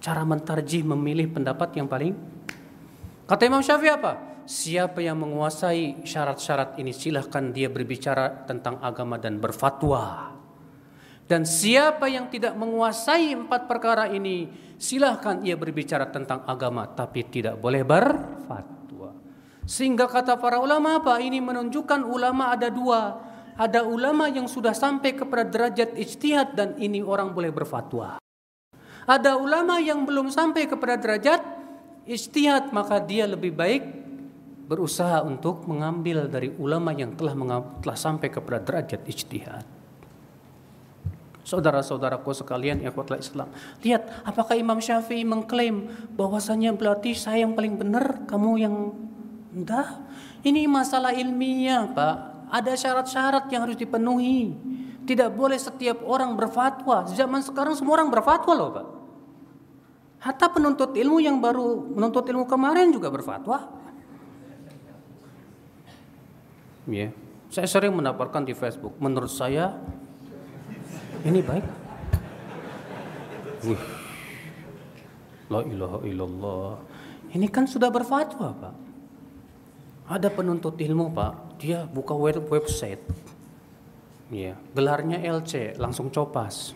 Cara mentarjih memilih pendapat yang paling Kata Imam Syafi'i apa? Siapa yang menguasai syarat-syarat ini silahkan dia berbicara tentang agama dan berfatwa. Dan siapa yang tidak menguasai empat perkara ini silahkan ia berbicara tentang agama tapi tidak boleh berfatwa. Sehingga kata para ulama apa? Ini menunjukkan ulama ada dua. Ada ulama yang sudah sampai kepada derajat ijtihad dan ini orang boleh berfatwa. Ada ulama yang belum sampai kepada derajat ijtihad maka dia lebih baik berusaha untuk mengambil dari ulama yang telah telah sampai kepada derajat ijtihad. Saudara-saudaraku sekalian yang kuatlah Islam. Lihat, apakah Imam Syafi'i mengklaim bahwasanya berarti saya yang paling benar, kamu yang enggak? Ini masalah ilmiah, Pak. Ada syarat-syarat yang harus dipenuhi. Tidak boleh setiap orang berfatwa. Zaman sekarang semua orang berfatwa loh, Pak. Hatta penuntut ilmu yang baru menuntut ilmu kemarin juga berfatwa. Ya, yeah. saya sering mendapatkan di Facebook. Menurut saya ini baik. Wih. La ilaha illallah. Ini kan sudah berfatwa, Pak. Ada penuntut ilmu, Pak. Dia buka web website. Ya, gelarnya LC, langsung copas.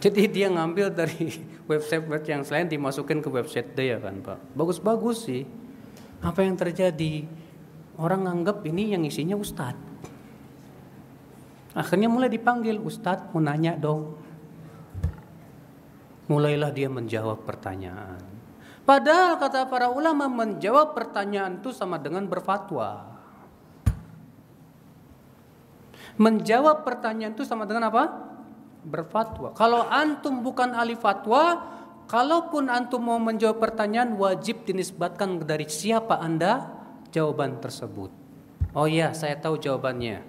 Jadi dia ngambil dari *laughs* website yang selain dimasukin ke website dia kan Pak. Bagus-bagus sih. Apa yang terjadi? Orang nganggap ini yang isinya ustadz. Akhirnya mulai dipanggil ustadz mau nanya dong. Mulailah dia menjawab pertanyaan. Padahal kata para ulama menjawab pertanyaan itu sama dengan berfatwa. Menjawab pertanyaan itu sama dengan apa? berfatwa. Kalau antum bukan ahli fatwa, kalaupun antum mau menjawab pertanyaan wajib dinisbatkan dari siapa Anda jawaban tersebut. Oh ya, saya tahu jawabannya.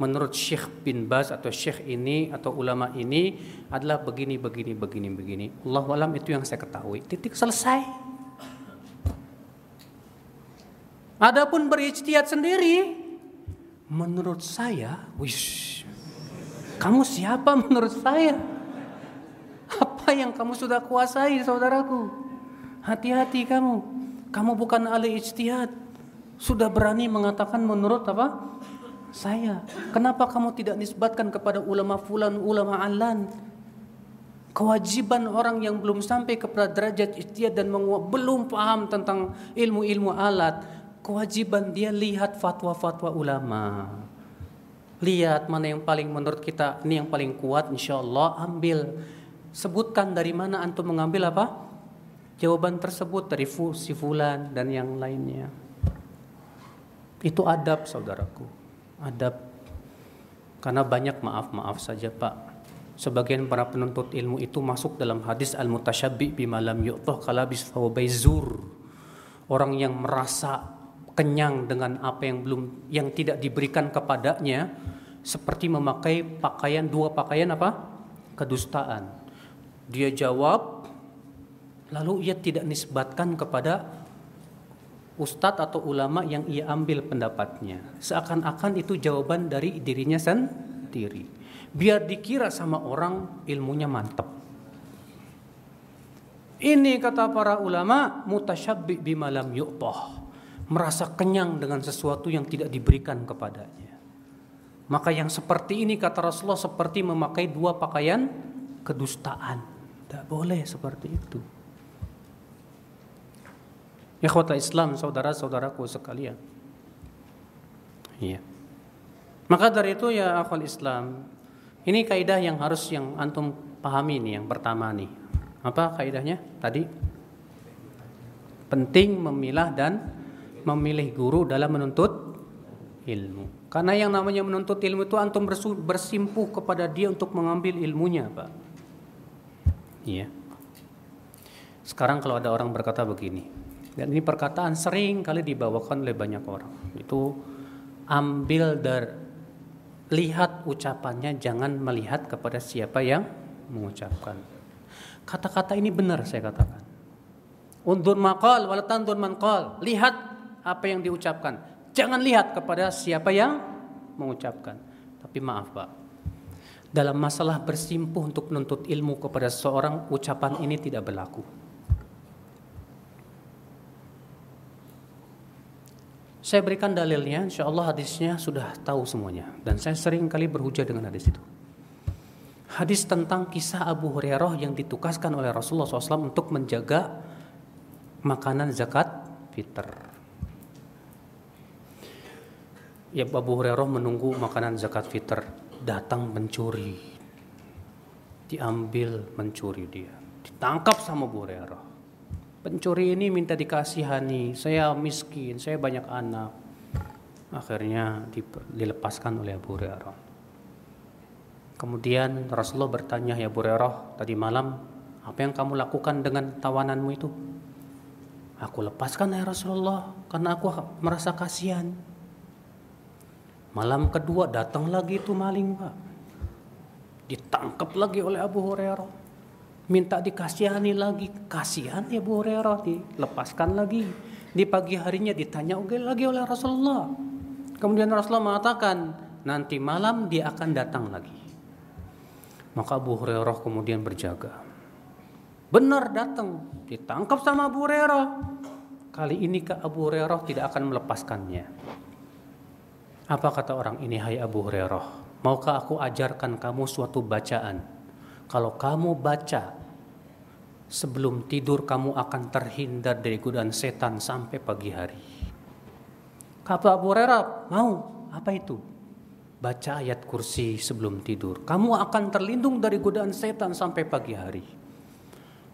Menurut Syekh bin Baz atau Syekh ini atau ulama ini adalah begini begini begini begini. Allah alam itu yang saya ketahui. Titik selesai. Adapun berijtihad sendiri menurut saya, wish kamu siapa menurut saya? Apa yang kamu sudah kuasai saudaraku? Hati-hati kamu. Kamu bukan ahli ijtihad. Sudah berani mengatakan menurut apa? Saya. Kenapa kamu tidak nisbatkan kepada ulama fulan, ulama alan? Kewajiban orang yang belum sampai kepada derajat ijtihad dan belum paham tentang ilmu-ilmu alat, kewajiban dia lihat fatwa-fatwa ulama. Lihat mana yang paling menurut kita ini yang paling kuat, insya Allah ambil. Sebutkan dari mana antum mengambil apa? Jawaban tersebut dari si fulan dan yang lainnya. Itu adab saudaraku. Adab. Karena banyak maaf-maaf saja Pak. Sebagian para penuntut ilmu itu masuk dalam hadis al-mutasyabbi bima lam yu'tah kalabis fawbaizur. Orang yang merasa kenyang dengan apa yang belum yang tidak diberikan kepadanya seperti memakai pakaian dua pakaian apa? kedustaan. Dia jawab lalu ia tidak nisbatkan kepada ustadz atau ulama yang ia ambil pendapatnya. Seakan-akan itu jawaban dari dirinya sendiri. Biar dikira sama orang ilmunya mantap. Ini kata para ulama mutasyabbi bima lam yu'tah. Merasa kenyang dengan sesuatu yang tidak diberikan kepadanya. Maka yang seperti ini kata Rasulullah seperti memakai dua pakaian kedustaan. Tidak boleh seperti itu. Ikhwatul Islam, saudara-saudaraku sekalian. Iya. Maka dari itu ya akhwal Islam, ini kaidah yang harus yang antum pahami nih yang pertama nih. Apa kaidahnya tadi? Penting memilah dan memilih guru dalam menuntut ilmu. Karena yang namanya menuntut ilmu itu antum bersimpuh kepada dia untuk mengambil ilmunya, Pak. Iya. Sekarang kalau ada orang berkata begini, dan ini perkataan sering kali dibawakan oleh banyak orang. Itu ambil dari lihat ucapannya, jangan melihat kepada siapa yang mengucapkan. Kata-kata ini benar saya katakan. Undur maqal walatandur manqal. Lihat apa yang diucapkan. Jangan lihat kepada siapa yang mengucapkan. Tapi maaf Pak, dalam masalah bersimpuh untuk menuntut ilmu kepada seorang, ucapan ini tidak berlaku. Saya berikan dalilnya, insya Allah hadisnya sudah tahu semuanya. Dan saya sering kali berhujah dengan hadis itu. Hadis tentang kisah Abu Hurairah yang ditukaskan oleh Rasulullah SAW untuk menjaga makanan zakat fitr. Ya Abu Hurairah menunggu makanan zakat fitr datang mencuri. Diambil mencuri dia. Ditangkap sama Abu Hurairah. Pencuri ini minta dikasihani, saya miskin, saya banyak anak. Akhirnya dilepaskan oleh Abu Hurairah. Kemudian Rasulullah bertanya, ya Abu Hurairah, tadi malam apa yang kamu lakukan dengan tawananmu itu? Aku lepaskan ya Rasulullah karena aku merasa kasihan. Malam kedua datang lagi itu maling pak. Ditangkap lagi oleh Abu Hurairah minta dikasihani lagi. Kasihan ya Bu Hurairah dilepaskan lagi. Di pagi harinya ditanya lagi oleh Rasulullah. Kemudian Rasulullah mengatakan nanti malam dia akan datang lagi. Maka Abu Hurairah kemudian berjaga. Benar datang ditangkap sama Abu Hurairah. Kali ini ke Abu Hurairah tidak akan melepaskannya. Apa kata orang ini hai Abu Hurairah maukah aku ajarkan kamu suatu bacaan kalau kamu baca sebelum tidur kamu akan terhindar dari godaan setan sampai pagi hari. Kata Abu Hurairah, mau apa itu? Baca ayat kursi sebelum tidur. Kamu akan terlindung dari godaan setan sampai pagi hari.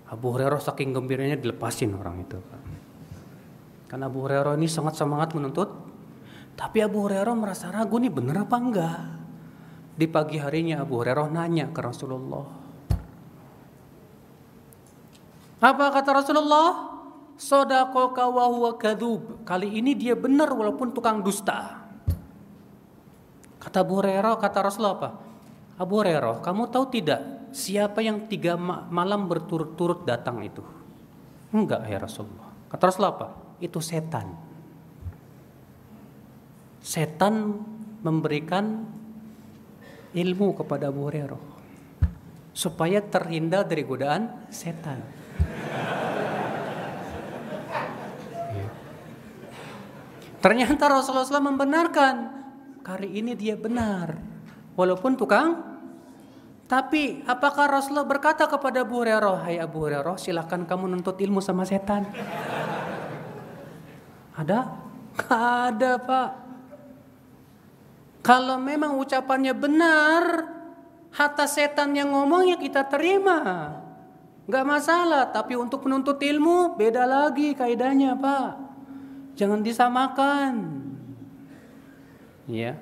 Abu Hurairah saking gembiranya dilepasin orang itu. Karena Abu Hurairah ini sangat semangat menuntut. Tapi Abu Hurairah merasa ragu nih bener apa enggak. Di pagi harinya Abu Hurairah nanya ke Rasulullah. Apa kata Rasulullah? Sodakoka wa huwa kadhub. Kali ini dia benar walaupun tukang dusta. Kata Abu Hurairah, kata Rasulullah apa? Abu Hurairah, kamu tahu tidak siapa yang tiga malam berturut-turut datang itu? Enggak ya Rasulullah. Kata Rasulullah apa? Itu setan. Setan memberikan ilmu kepada Abu Hurairah supaya terhindar dari godaan setan. Ternyata Rasulullah SAW membenarkan. Kali ini dia benar. Walaupun tukang. Tapi apakah Rasulullah berkata kepada Abu Hurairah, Hai Abu Hurairah, silahkan kamu nuntut ilmu sama setan. Ada? Ada pak. Kalau memang ucapannya benar, hatta setan yang ngomongnya kita terima. Gak masalah, tapi untuk menuntut ilmu beda lagi kaidahnya pak. Jangan disamakan. Ya.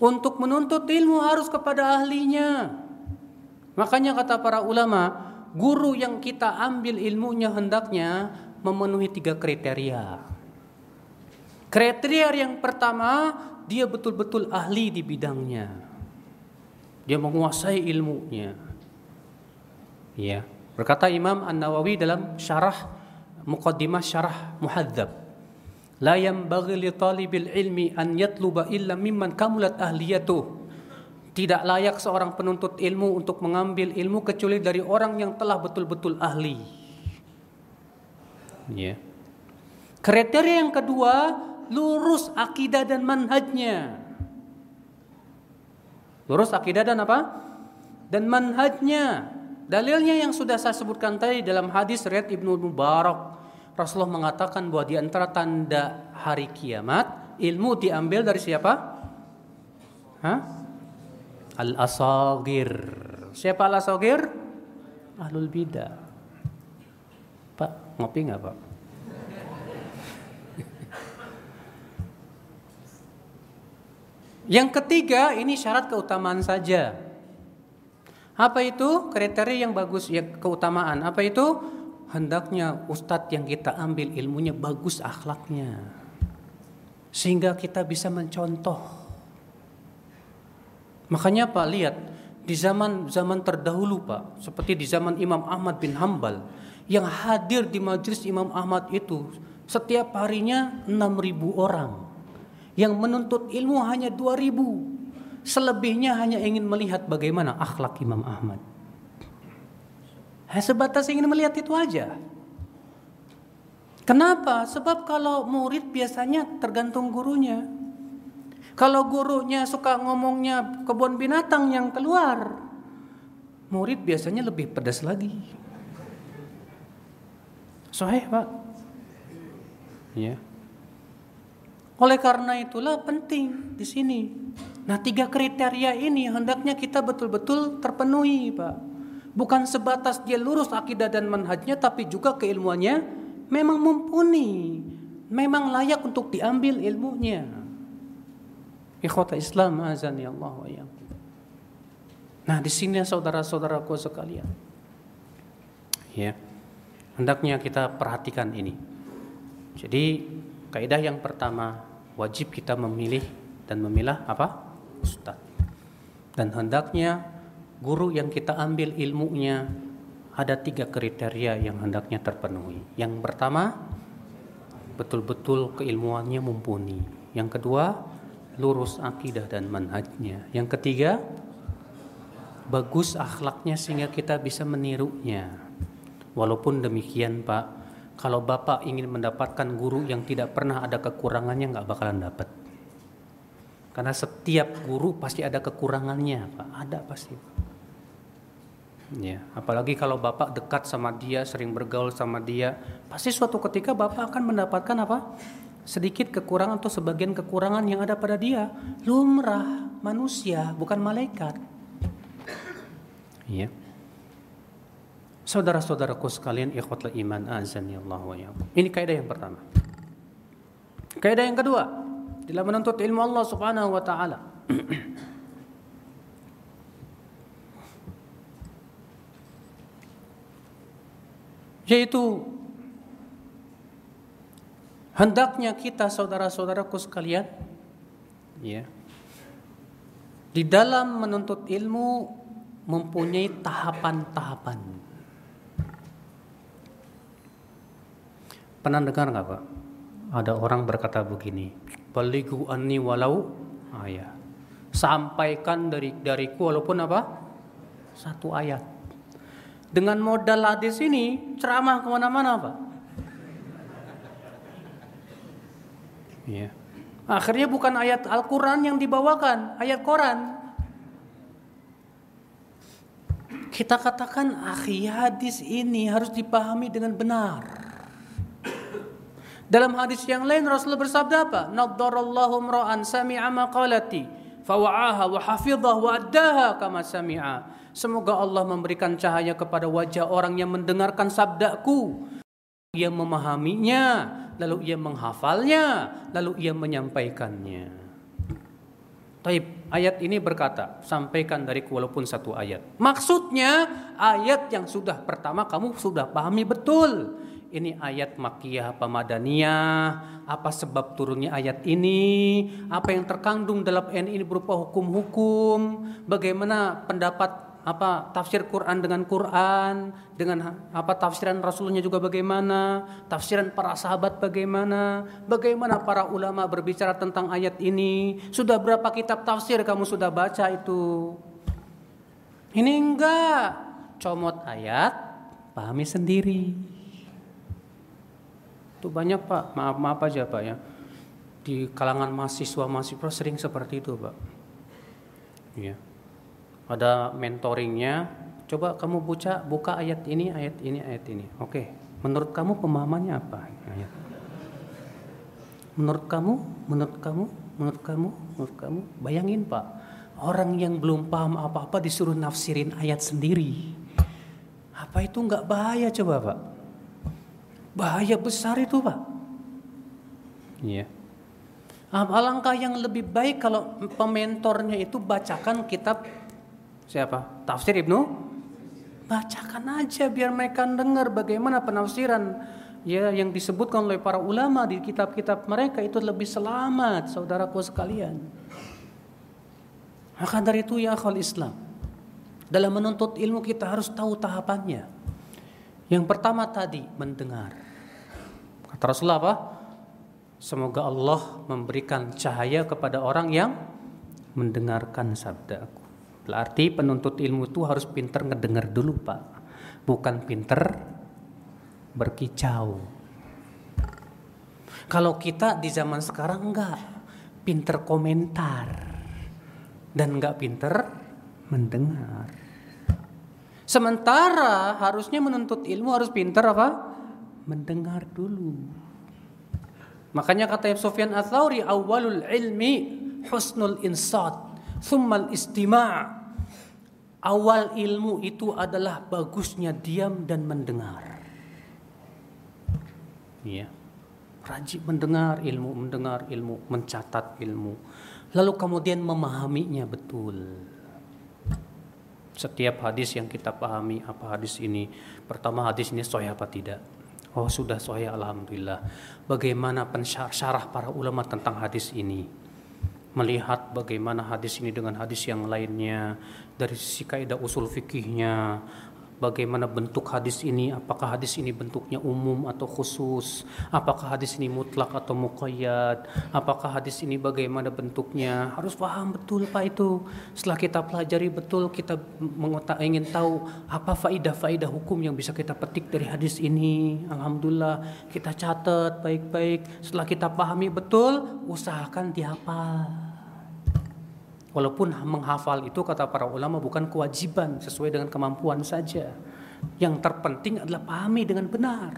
Untuk menuntut ilmu harus kepada ahlinya. Makanya kata para ulama, guru yang kita ambil ilmunya hendaknya memenuhi tiga kriteria. Kriteria yang pertama, dia betul-betul ahli di bidangnya. Dia menguasai ilmunya. Ya. Berkata Imam An-Nawawi dalam syarah Muqaddimah Syarah Muhadzab La yanbaghi li talibil ilmi an yatluba illa mimman kamulat ahliyatuh. Tidak layak seorang penuntut ilmu untuk mengambil ilmu kecuali dari orang yang telah betul-betul ahli. Ya. Kriteria yang kedua, lurus akidah dan manhajnya. Lurus akidah dan apa? Dan manhajnya. Dalilnya yang sudah saya sebutkan tadi dalam hadis riwayat Ibnu Mubarak Rasulullah mengatakan bahwa di antara tanda hari kiamat ilmu diambil dari siapa? Hah? Al-asagir. Siapa al-asagir? Ahlul bidah. Pak, ngopi nggak Pak? *laughs* Yang ketiga ini syarat keutamaan saja. Apa itu kriteria yang bagus? Ya keutamaan? Apa itu? hendaknya ustadz yang kita ambil ilmunya bagus akhlaknya. Sehingga kita bisa mencontoh. Makanya Pak lihat di zaman zaman terdahulu Pak seperti di zaman Imam Ahmad bin Hambal yang hadir di majelis Imam Ahmad itu setiap harinya 6000 orang. Yang menuntut ilmu hanya 2000 selebihnya hanya ingin melihat bagaimana akhlak Imam Ahmad sebatas ingin melihat itu aja. Kenapa? Sebab kalau murid biasanya tergantung gurunya. Kalau gurunya suka ngomongnya kebun binatang yang keluar, murid biasanya lebih pedas lagi. Soheh pak. Ya. Oleh karena itulah penting di sini. Nah tiga kriteria ini hendaknya kita betul-betul terpenuhi pak. Bukan sebatas dia lurus akidah dan manhajnya tapi juga keilmuannya memang mumpuni. Memang layak untuk diambil ilmunya. Ikhwata Islam azan ya Allah wa Nah, di sini saudara-saudaraku sekalian. Ya. Hendaknya kita perhatikan ini. Jadi, kaidah yang pertama wajib kita memilih dan memilah apa? Ustaz. Dan hendaknya guru yang kita ambil ilmunya ada tiga kriteria yang hendaknya terpenuhi. Yang pertama, betul-betul keilmuannya mumpuni. Yang kedua, lurus akidah dan manhajnya. Yang ketiga, bagus akhlaknya sehingga kita bisa menirunya. Walaupun demikian, Pak, kalau Bapak ingin mendapatkan guru yang tidak pernah ada kekurangannya, nggak bakalan dapat. Karena setiap guru pasti ada kekurangannya, Pak. Ada pasti. Ya, apalagi kalau bapak dekat sama dia, sering bergaul sama dia, pasti suatu ketika bapak akan mendapatkan apa? Sedikit kekurangan atau sebagian kekurangan yang ada pada dia. Lumrah manusia, bukan malaikat. Ya. Saudara-saudaraku sekalian, ikhwatul iman azan ya Allah wa Ini kaidah yang pertama. Kaidah yang kedua, dalam menuntut ilmu Allah Subhanahu wa taala. *clears throat* Yaitu hendaknya kita saudara-saudaraku sekalian ya di dalam menuntut ilmu mempunyai tahapan-tahapan. Pernah dengar nggak pak? Ada orang berkata begini, baligu ani walau ayat. Sampaikan dari dariku walaupun apa? Satu ayat. Dengan modal hadis ini ceramah ke mana-mana Pak. Ya. Akhirnya bukan ayat Al-Quran yang dibawakan, ayat Quran. Kita katakan akhi hadis ini harus dipahami dengan benar. Dalam hadis yang lain Rasulullah bersabda apa? Naddarallahu mra'an sami'a maqalati fawa'aha wa hafidhah wa addaha kama sami'a. Semoga Allah memberikan cahaya kepada wajah orang yang mendengarkan sabdaku. Ia memahaminya, lalu ia menghafalnya, lalu ia menyampaikannya. Taib, ayat ini berkata, sampaikan dari walaupun satu ayat. Maksudnya ayat yang sudah pertama kamu sudah pahami betul. Ini ayat makiyah apa madaniyah, apa sebab turunnya ayat ini, apa yang terkandung dalam ayat ini berupa hukum-hukum, bagaimana pendapat apa tafsir Quran dengan Quran? Dengan apa tafsiran Rasulnya juga bagaimana? Tafsiran para sahabat bagaimana? Bagaimana para ulama berbicara tentang ayat ini? Sudah berapa kitab tafsir kamu sudah baca itu? Ini enggak. Comot ayat pahami sendiri itu banyak pak. Maaf maaf aja pak ya. Di kalangan mahasiswa mahasiswa sering seperti itu pak. Iya. Ada mentoringnya coba kamu buka buka ayat ini ayat ini ayat ini. Oke. Menurut kamu pemahamannya apa? Ayat. Menurut kamu menurut kamu menurut kamu menurut kamu. Bayangin pak. Orang yang belum paham apa-apa disuruh nafsirin ayat sendiri. Apa itu nggak bahaya coba pak bahaya besar itu pak iya Alangkah yang lebih baik kalau pementornya itu bacakan kitab Siapa? Tafsir Ibnu? Bacakan aja biar mereka dengar bagaimana penafsiran ya yang disebutkan oleh para ulama di kitab-kitab mereka itu lebih selamat saudaraku sekalian. Maka dari itu ya akhwal Islam dalam menuntut ilmu kita harus tahu tahapannya. Yang pertama tadi mendengar. Kata Rasulullah apa? Semoga Allah memberikan cahaya kepada orang yang mendengarkan sabdaku. Berarti penuntut ilmu itu harus pinter ngedengar dulu pak, bukan pinter berkicau. Kalau kita di zaman sekarang enggak, pinter komentar dan enggak pinter mendengar. Sementara harusnya menuntut ilmu harus pinter apa? Mendengar dulu. Makanya kata Sofyan Atsauri awalul ilmi husnul insat Thummal istima' Awal ilmu itu adalah bagusnya diam dan mendengar. Iya. Rajin mendengar ilmu, mendengar ilmu, mencatat ilmu. Lalu kemudian memahaminya betul. Setiap hadis yang kita pahami apa hadis ini. Pertama hadis ini sahih apa tidak? Oh sudah sahih alhamdulillah. Bagaimana pensyarah para ulama tentang hadis ini? melihat bagaimana hadis ini dengan hadis yang lainnya dari sisi kaidah usul fikihnya bagaimana bentuk hadis ini apakah hadis ini bentuknya umum atau khusus apakah hadis ini mutlak atau muqayyad apakah hadis ini bagaimana bentuknya. Harus paham betul Pak itu. Setelah kita pelajari betul kita ingin tahu apa faidah-faidah hukum yang bisa kita petik dari hadis ini. Alhamdulillah kita catat baik-baik. Setelah kita pahami betul usahakan dihafal Walaupun menghafal itu kata para ulama bukan kewajiban sesuai dengan kemampuan saja. Yang terpenting adalah pahami dengan benar.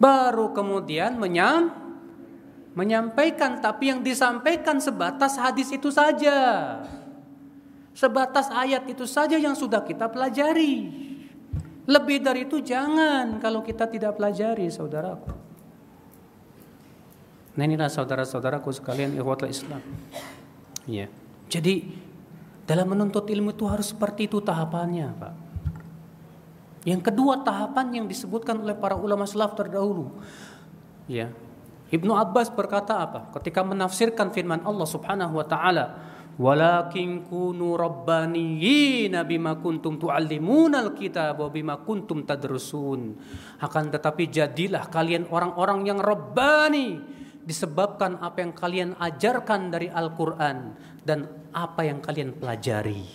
Baru kemudian menyam, menyampaikan tapi yang disampaikan sebatas hadis itu saja. Sebatas ayat itu saja yang sudah kita pelajari. Lebih dari itu jangan kalau kita tidak pelajari saudaraku. Nah inilah saudara-saudaraku sekalian ikhwatul Islam. Ya. Jadi dalam menuntut ilmu itu harus seperti itu tahapannya, Pak. Yang kedua tahapan yang disebutkan oleh para ulama salaf terdahulu. Ya. Ibnu Abbas berkata apa? Ketika menafsirkan firman Allah Subhanahu wa taala, "Walakin kunu rabbaniyina bima kuntum tu'allimuna alkitab wa bima kuntum tadrusun." Akan tetapi jadilah kalian orang-orang yang rabbani, disebabkan apa yang kalian ajarkan dari Al-Quran dan apa yang kalian pelajari.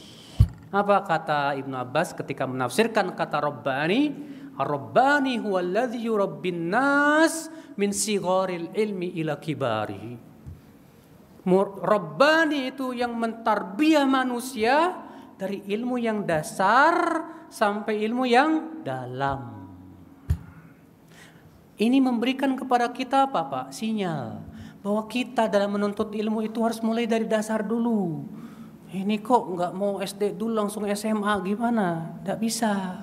Apa kata Ibnu Abbas ketika menafsirkan kata Rabbani? Rabbani huwa alladhi yurabbin nas min sigharil ilmi ila kibari. Rabbani itu yang mentarbiah manusia dari ilmu yang dasar sampai ilmu yang dalam. Ini memberikan kepada kita apa Pak? Sinyal bahwa kita dalam menuntut ilmu itu harus mulai dari dasar dulu. Ini kok nggak mau SD dulu langsung SMA gimana? Tidak bisa.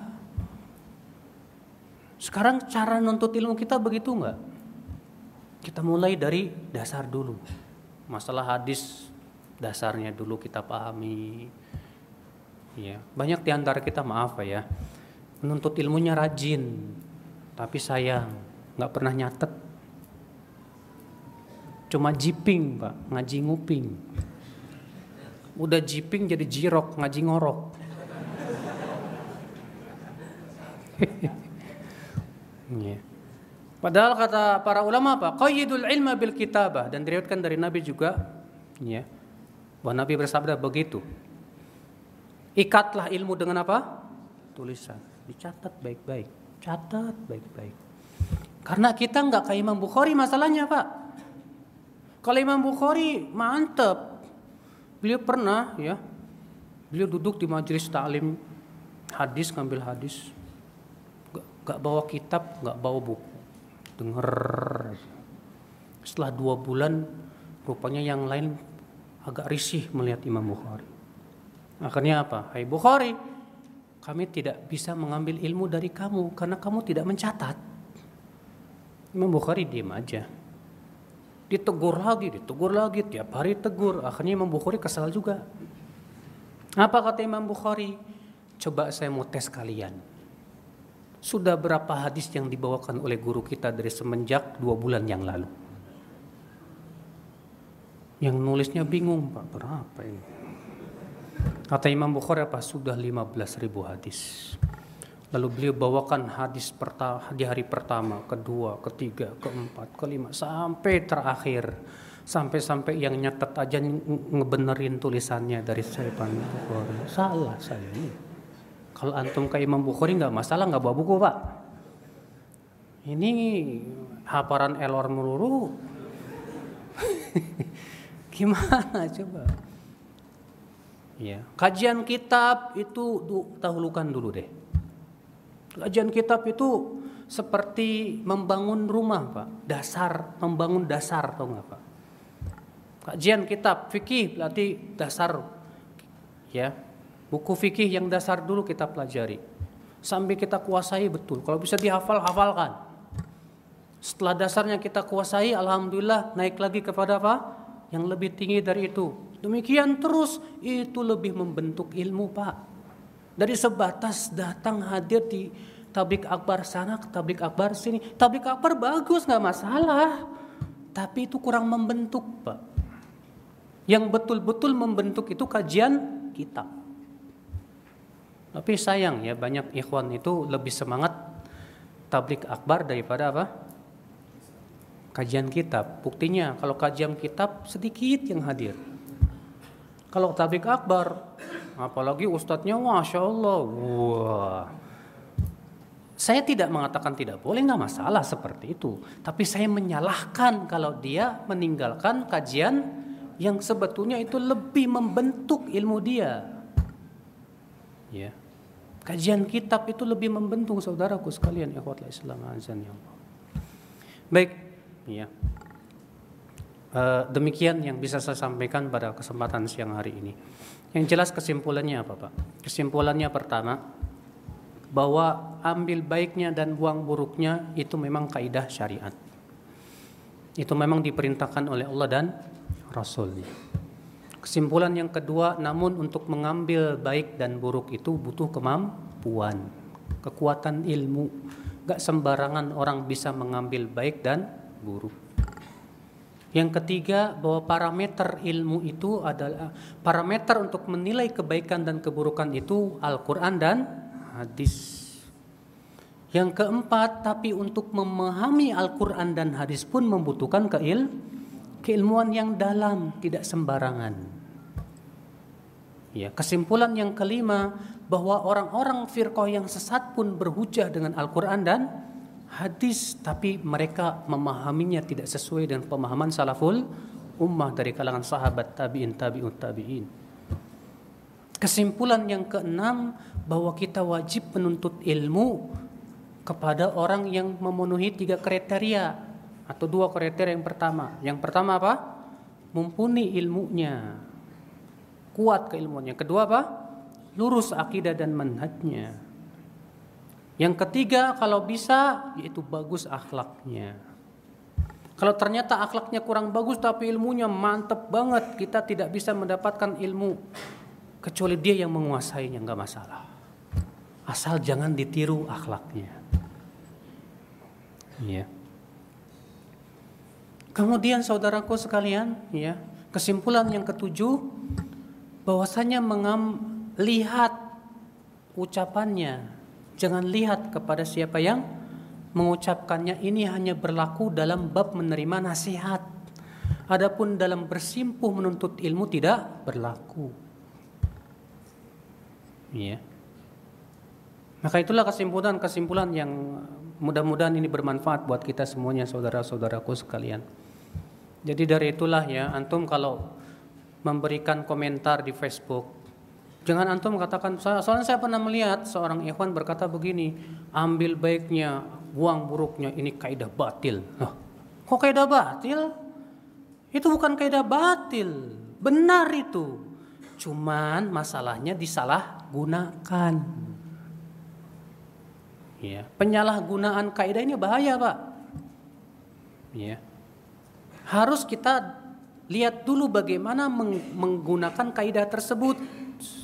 Sekarang cara nuntut ilmu kita begitu nggak? Kita mulai dari dasar dulu. Masalah hadis dasarnya dulu kita pahami. Ya, banyak di antara kita maaf ya, menuntut ilmunya rajin, tapi sayang nggak pernah nyatet cuma jiping pak ngaji nguping udah jiping jadi jirok ngaji ngorok *laughs* yeah. Padahal kata para ulama apa? Qayyidul ilma bil kitabah dan diriwayatkan dari Nabi juga ya. Bahwa Nabi bersabda begitu. Ikatlah ilmu dengan apa? Tulisan. Dicatat baik-baik. Catat baik-baik. Karena kita nggak kayak Imam Bukhari masalahnya Pak. Kalau Imam Bukhari mantep. Beliau pernah ya. Beliau duduk di majelis taklim hadis ngambil hadis. Gak, gak bawa kitab, gak bawa buku. Dengar. Setelah dua bulan rupanya yang lain agak risih melihat Imam Bukhari. Akhirnya apa? Hai Bukhari, kami tidak bisa mengambil ilmu dari kamu karena kamu tidak mencatat. Imam Bukhari diam aja. Ditegur lagi, ditegur lagi, tiap hari tegur. Akhirnya Imam Bukhari kesal juga. Apa kata Imam Bukhari? Coba saya mau tes kalian. Sudah berapa hadis yang dibawakan oleh guru kita dari semenjak dua bulan yang lalu? Yang nulisnya bingung, Pak, berapa ini? Kata Imam Bukhari apa? Sudah 15 ribu hadis. Lalu beliau bawakan hadis pertama, di hari pertama, kedua, ketiga, keempat, kelima, sampai terakhir. Sampai-sampai yang nyatet aja ngebenerin tulisannya dari saya Bukhari. Salah saya ini. Kalau antum ke Imam Bukhari nggak masalah, nggak bawa buku pak. Ini haparan elor meluru. *laughs* Gimana coba? Ya, kajian kitab itu dahulukan dulu deh Kajian kitab itu seperti membangun rumah, Pak. Dasar, membangun dasar, tahu nggak, Pak? Kajian kitab fikih berarti dasar, ya. Buku fikih yang dasar dulu kita pelajari. Sampai kita kuasai betul. Kalau bisa dihafal, hafalkan. Setelah dasarnya kita kuasai, alhamdulillah naik lagi kepada apa? Yang lebih tinggi dari itu. Demikian terus itu lebih membentuk ilmu, Pak. Dari sebatas datang hadir di tablik akbar sana, tablik akbar sini. Tablik akbar bagus nggak masalah. Tapi itu kurang membentuk Pak. Yang betul-betul membentuk itu kajian kitab. Tapi sayang ya banyak ikhwan itu lebih semangat tablik akbar daripada apa? Kajian kitab. Buktinya kalau kajian kitab sedikit yang hadir. Kalau tablik akbar Apalagi ustadznya Masya Allah. Wah. Saya tidak mengatakan tidak boleh, nggak masalah seperti itu. Tapi saya menyalahkan kalau dia meninggalkan kajian yang sebetulnya itu lebih membentuk ilmu dia. Ya. Kajian kitab itu lebih membentuk saudaraku sekalian ikhwatul Islam azan ya Allah. Baik, ya. Uh, demikian yang bisa saya sampaikan pada kesempatan siang hari ini. Yang jelas kesimpulannya apa Pak? Kesimpulannya pertama bahwa ambil baiknya dan buang buruknya itu memang kaidah syariat. Itu memang diperintahkan oleh Allah dan Rasulnya. Kesimpulan yang kedua, namun untuk mengambil baik dan buruk itu butuh kemampuan, kekuatan ilmu. Gak sembarangan orang bisa mengambil baik dan buruk. Yang ketiga bahwa parameter ilmu itu adalah parameter untuk menilai kebaikan dan keburukan itu Al-Qur'an dan hadis. Yang keempat, tapi untuk memahami Al-Qur'an dan hadis pun membutuhkan keil keilmuan yang dalam, tidak sembarangan. Ya, kesimpulan yang kelima bahwa orang-orang firqah yang sesat pun berhujah dengan Al-Qur'an dan hadis tapi mereka memahaminya tidak sesuai dengan pemahaman salaful ummah dari kalangan sahabat tabi'in tabi'un tabi'in. Kesimpulan yang keenam bahwa kita wajib menuntut ilmu kepada orang yang memenuhi tiga kriteria atau dua kriteria yang pertama. Yang pertama apa? Mumpuni ilmunya. Kuat keilmuannya. Kedua apa? Lurus akidah dan manhajnya. Yang ketiga kalau bisa yaitu bagus akhlaknya. Kalau ternyata akhlaknya kurang bagus tapi ilmunya mantep banget, kita tidak bisa mendapatkan ilmu kecuali dia yang menguasainya nggak masalah. Asal jangan ditiru akhlaknya. Ya. Kemudian saudaraku sekalian, ya, kesimpulan yang ketujuh bahwasanya mengam lihat ucapannya, jangan lihat kepada siapa yang mengucapkannya ini hanya berlaku dalam bab menerima nasihat. Adapun dalam bersimpuh menuntut ilmu tidak berlaku. Iya. Maka itulah kesimpulan-kesimpulan yang mudah-mudahan ini bermanfaat buat kita semuanya saudara-saudaraku sekalian. Jadi dari itulah ya antum kalau memberikan komentar di Facebook jangan antum katakan soalnya saya pernah melihat seorang ikhwan berkata begini, ambil baiknya, buang buruknya ini kaidah batil. Kok kaidah batil? Itu bukan kaidah batil, benar itu. Cuman masalahnya disalahgunakan. Ya, penyalahgunaan kaidah ini bahaya, Pak. Ya. Harus kita lihat dulu bagaimana menggunakan kaidah tersebut.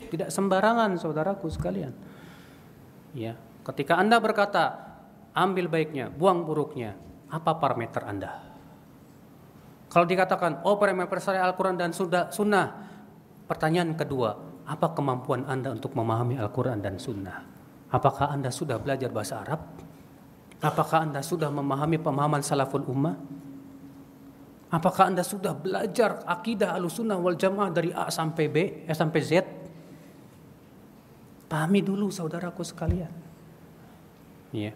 Tidak sembarangan, saudaraku sekalian. Ya, ketika Anda berkata, ambil baiknya, buang buruknya. Apa parameter Anda? Kalau dikatakan, oh parameter saya Al-Quran dan Sunnah, pertanyaan kedua, apa kemampuan Anda untuk memahami Al-Quran dan Sunnah? Apakah Anda sudah belajar bahasa Arab? Apakah Anda sudah memahami pemahaman salaful ummah? Apakah Anda sudah belajar akidah al-sunnah wal jamaah dari A sampai B, eh, sampai Z? Pahami dulu saudaraku sekalian. Iya. Yeah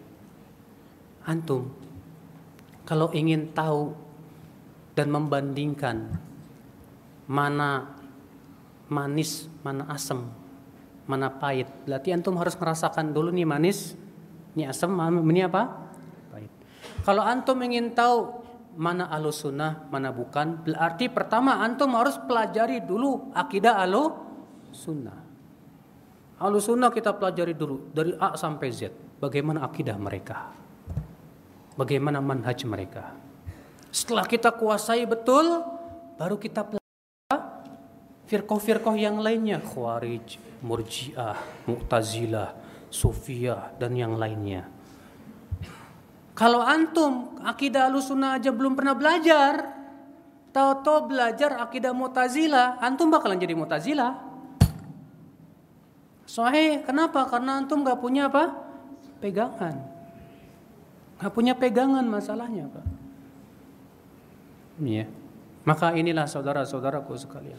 antum kalau ingin tahu dan membandingkan mana manis, mana asam, mana pahit. Berarti antum harus merasakan dulu nih manis, ini asam, ini apa? Pahit. Kalau antum ingin tahu mana alus sunnah, mana bukan, berarti pertama antum harus pelajari dulu akidah alu sunnah. Alus sunnah kita pelajari dulu dari A sampai Z. Bagaimana akidah mereka? bagaimana manhaj mereka. Setelah kita kuasai betul, baru kita pelajari firqoh-firqoh yang lainnya, Khawarij, Murji'ah, Mu'tazilah, Sufiyah dan yang lainnya. Kalau antum akidah Ahlussunnah aja belum pernah belajar, tahu-tahu belajar akidah Mu'tazilah, antum bakalan jadi Mu'tazilah. Soalnya kenapa? Karena antum gak punya apa? Pegangan. Gak punya pegangan masalahnya, Pak. Iya. Maka inilah saudara-saudaraku sekalian.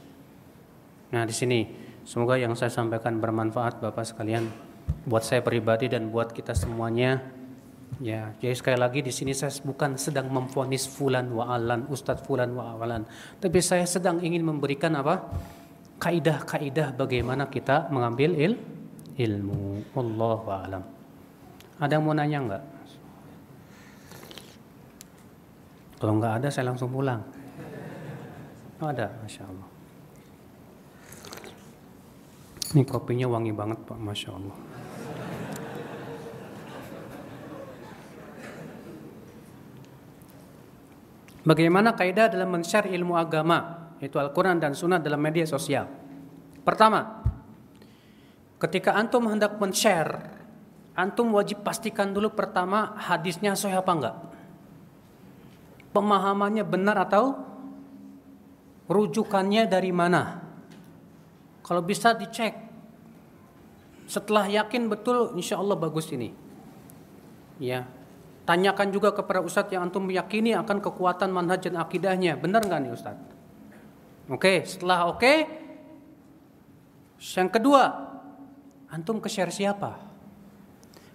Nah, di sini semoga yang saya sampaikan bermanfaat Bapak sekalian buat saya pribadi dan buat kita semuanya. Ya, jadi sekali lagi di sini saya bukan sedang memfonis fulan wa alan, ustadz fulan wa alan, tapi saya sedang ingin memberikan apa? Kaidah-kaidah bagaimana kita mengambil il ilmu. Allah alam. Ada yang mau nanya enggak? Kalau nggak ada saya langsung pulang. Oh, ada, masya Allah. Ini kopinya wangi banget pak, masya Allah. Bagaimana kaidah dalam men-share ilmu agama, yaitu Al-Quran dan Sunnah dalam media sosial? Pertama, ketika antum hendak men-share, antum wajib pastikan dulu pertama hadisnya sahih apa enggak pemahamannya benar atau rujukannya dari mana. Kalau bisa dicek. Setelah yakin betul, insya Allah bagus ini. Ya, tanyakan juga kepada ustadz yang antum meyakini akan kekuatan manhaj dan akidahnya. Benar nggak nih ustadz? Oke, setelah oke, yang kedua, antum ke share siapa?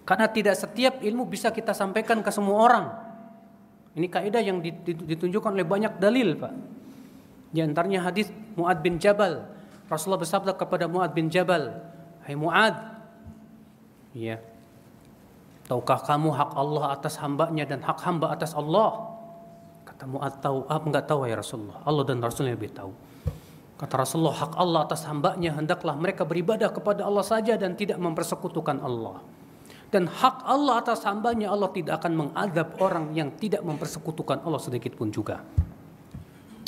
Karena tidak setiap ilmu bisa kita sampaikan ke semua orang. Ini kaidah yang ditunjukkan oleh banyak dalil, Pak. Di antaranya hadis Muad bin Jabal. Rasulullah bersabda kepada Muad bin Jabal, "Hai Muad, ya. Tahukah kamu hak Allah atas hambanya dan hak hamba atas Allah?" Kata Muad, "Tahu." Apa enggak tahu ya Rasulullah? Allah dan Rasulnya lebih tahu. Kata Rasulullah, hak Allah atas hambanya hendaklah mereka beribadah kepada Allah saja dan tidak mempersekutukan Allah. Dan hak Allah atas hambanya Allah tidak akan mengadab orang yang tidak mempersekutukan Allah sedikit pun juga.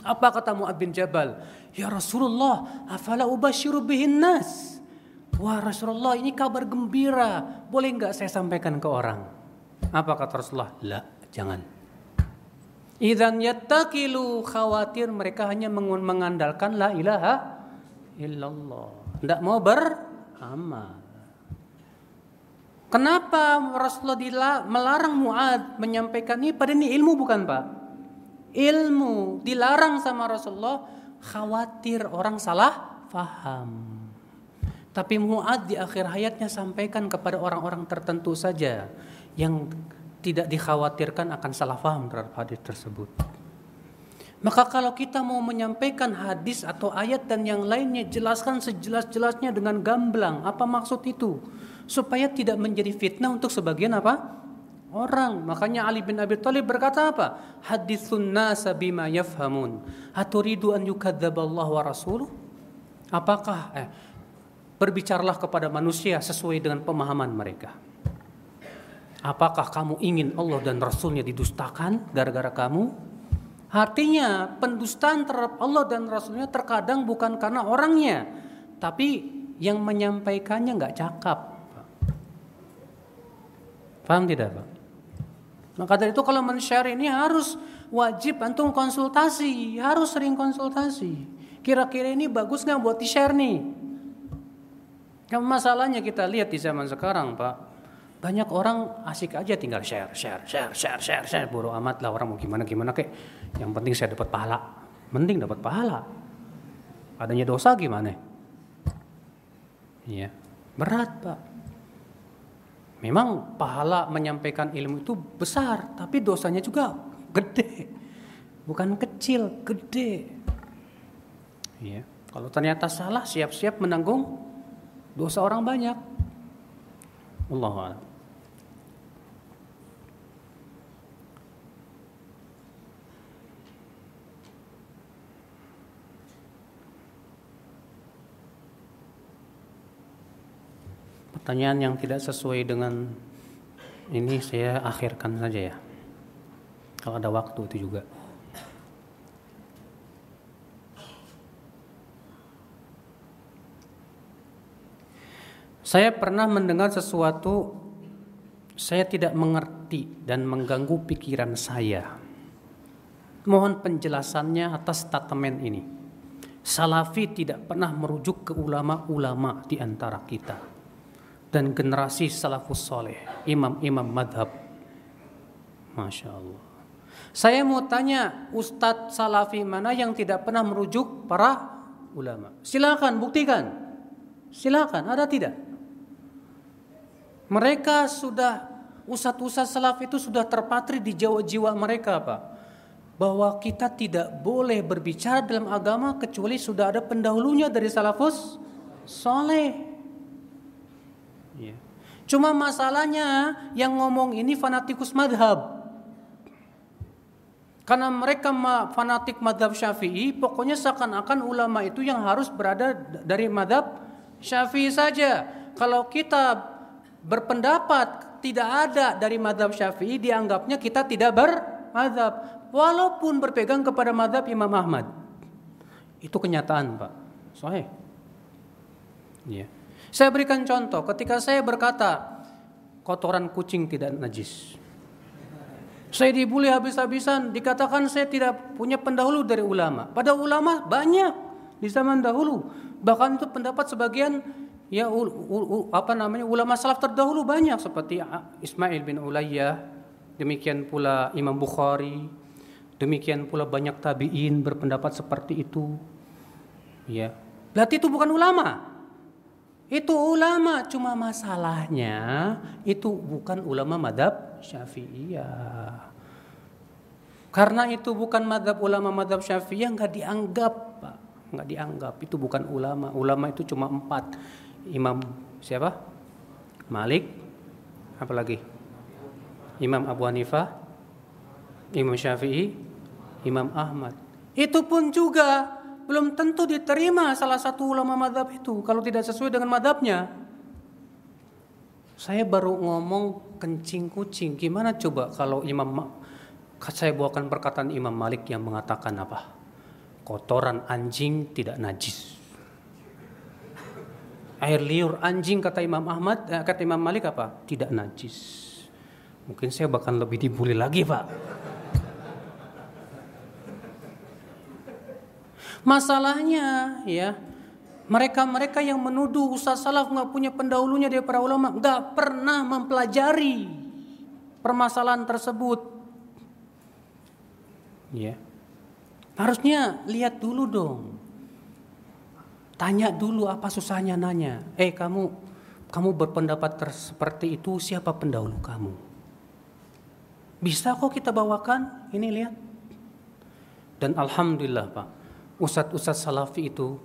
Apa kata Mu'ad bin Jabal? Ya Rasulullah, afala ubashiru bihin nas? Wah Rasulullah ini kabar gembira. Boleh nggak saya sampaikan ke orang? Apa kata Rasulullah? La, jangan. Idan yattakilu khawatir mereka hanya mengandalkan la ilaha illallah. Tidak mau beramal. Kenapa Rasulullah melarang Muad menyampaikan ini? Pada ini ilmu bukan pak? Ilmu dilarang sama Rasulullah khawatir orang salah faham. Tapi Muad di akhir hayatnya sampaikan kepada orang-orang tertentu saja yang tidak dikhawatirkan akan salah paham terhadap hadis tersebut. Maka kalau kita mau menyampaikan hadis atau ayat dan yang lainnya jelaskan sejelas-jelasnya dengan gamblang. Apa maksud itu? Supaya tidak menjadi fitnah untuk sebagian apa? Orang. Makanya Ali bin Abi Thalib berkata apa? Hadithun nasa bima yafhamun. Aturidu an yukadzaballahu wa rasuluh? Apakah eh, berbicaralah kepada manusia sesuai dengan pemahaman mereka. Apakah kamu ingin Allah dan Rasulnya didustakan gara-gara kamu? Artinya pendustaan terhadap Allah dan Rasulnya terkadang bukan karena orangnya, tapi yang menyampaikannya nggak cakap. Paham tidak Pak? Maka dari itu kalau men-share ini harus wajib antum konsultasi, harus sering konsultasi. Kira-kira ini bagus nggak buat di-share nih? Yang masalahnya kita lihat di zaman sekarang Pak, banyak orang asik aja tinggal share, share, share, share, share, share. Bodoh amat lah orang mau gimana gimana kek. Yang penting saya dapat pahala. Mending dapat pahala. Adanya dosa gimana? Iya, berat pak. Memang pahala menyampaikan ilmu itu besar, tapi dosanya juga gede. Bukan kecil, gede. Iya. Kalau ternyata salah, siap-siap menanggung dosa orang banyak. Allah Pertanyaan yang tidak sesuai dengan ini saya akhirkan saja ya. Kalau ada waktu itu juga. Saya pernah mendengar sesuatu saya tidak mengerti dan mengganggu pikiran saya. Mohon penjelasannya atas statement ini. Salafi tidak pernah merujuk ke ulama-ulama di antara kita dan generasi salafus soleh, imam-imam madhab. Masya Allah. Saya mau tanya Ustadz Salafi mana yang tidak pernah merujuk para ulama? Silakan buktikan. Silakan, ada tidak? Mereka sudah Ustadz-Ustadz Salaf itu sudah terpatri di jiwa-jiwa mereka Pak bahwa kita tidak boleh berbicara dalam agama kecuali sudah ada pendahulunya dari salafus soleh. Cuma masalahnya yang ngomong ini fanatikus madhab. Karena mereka fanatik madhab syafi'i, pokoknya seakan-akan ulama itu yang harus berada dari madhab syafi'i saja. Kalau kita berpendapat tidak ada dari madhab syafi'i, dianggapnya kita tidak bermadhab. Walaupun berpegang kepada madhab Imam Ahmad. Itu kenyataan Pak. Soalnya. Yeah. Saya berikan contoh, ketika saya berkata kotoran kucing tidak najis. Saya dibully habis-habisan, dikatakan saya tidak punya pendahulu dari ulama. Pada ulama banyak di zaman dahulu. Bahkan itu pendapat sebagian ya u, u, u, apa namanya ulama salaf terdahulu banyak seperti Ismail bin Ulayyah, demikian pula Imam Bukhari, demikian pula banyak tabi'in berpendapat seperti itu. Ya. Berarti itu bukan ulama. Itu ulama, cuma masalahnya itu bukan ulama madhab syafi'iyah. Karena itu bukan madhab ulama madhab syafi'iyah nggak dianggap, Pak. Nggak dianggap. Itu bukan ulama. Ulama itu cuma empat. Imam siapa? Malik. Apalagi? Imam Abu Hanifah. Imam Syafi'i. Imam Ahmad. Itu pun juga belum tentu diterima salah satu ulama madhab itu. Kalau tidak sesuai dengan madhabnya. Saya baru ngomong kencing kucing. Gimana coba kalau Imam saya bawakan perkataan Imam Malik yang mengatakan apa? Kotoran anjing tidak najis. Air liur anjing kata Imam Ahmad, eh, kata Imam Malik apa? Tidak najis. Mungkin saya bahkan lebih dibully lagi, Pak. Masalahnya ya, mereka-mereka yang menuduh Ustaz Salaf nggak punya pendahulunya dari para ulama, nggak pernah mempelajari permasalahan tersebut. Ya. Harusnya lihat dulu dong. Tanya dulu apa susahnya nanya. Eh kamu kamu berpendapat seperti itu siapa pendahulu kamu? Bisa kok kita bawakan? Ini lihat. Dan alhamdulillah Pak, ustadz-ustadz salafi itu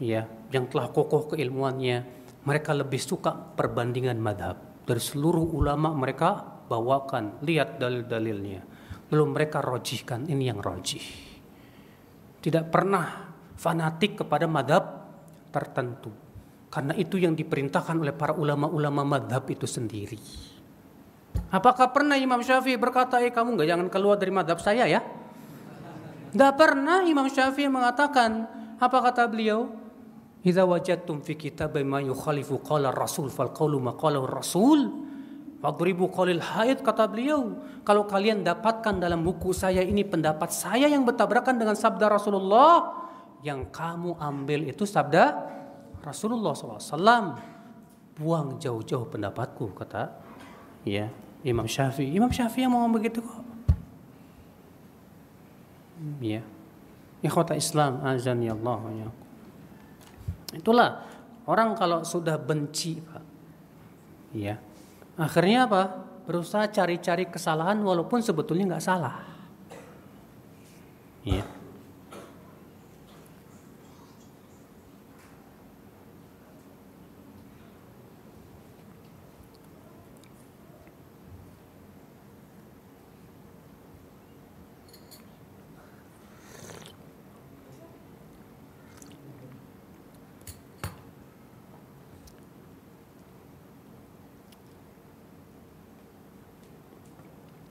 ya yang telah kokoh keilmuannya, mereka lebih suka perbandingan madhab. Dari seluruh ulama mereka bawakan, lihat dalil-dalilnya. Belum mereka rojihkan ini yang rojih. Tidak pernah fanatik kepada madhab tertentu. Karena itu yang diperintahkan oleh para ulama-ulama madhab itu sendiri. Apakah pernah Imam Syafi'i berkata eh kamu nggak jangan keluar dari madhab saya ya tidak pernah Imam Syafi'i mengatakan apa kata beliau Idza wajadtum fi kitabi ma yukhalifu qala Rasul fal qawlu ma qala Rasul Fadribu qalil haid kata beliau. Kalau kalian dapatkan dalam buku saya ini pendapat saya yang bertabrakan dengan sabda Rasulullah. Yang kamu ambil itu sabda Rasulullah SAW. Buang jauh-jauh pendapatku kata ya Imam Syafi'i. Imam Syafi'i yang mau begitu kok. Ya. Ikhwata Islam azan ya Allah ya. Itulah orang kalau sudah benci Pak. Ya, Akhirnya apa? Berusaha cari-cari kesalahan walaupun sebetulnya nggak salah. Iya.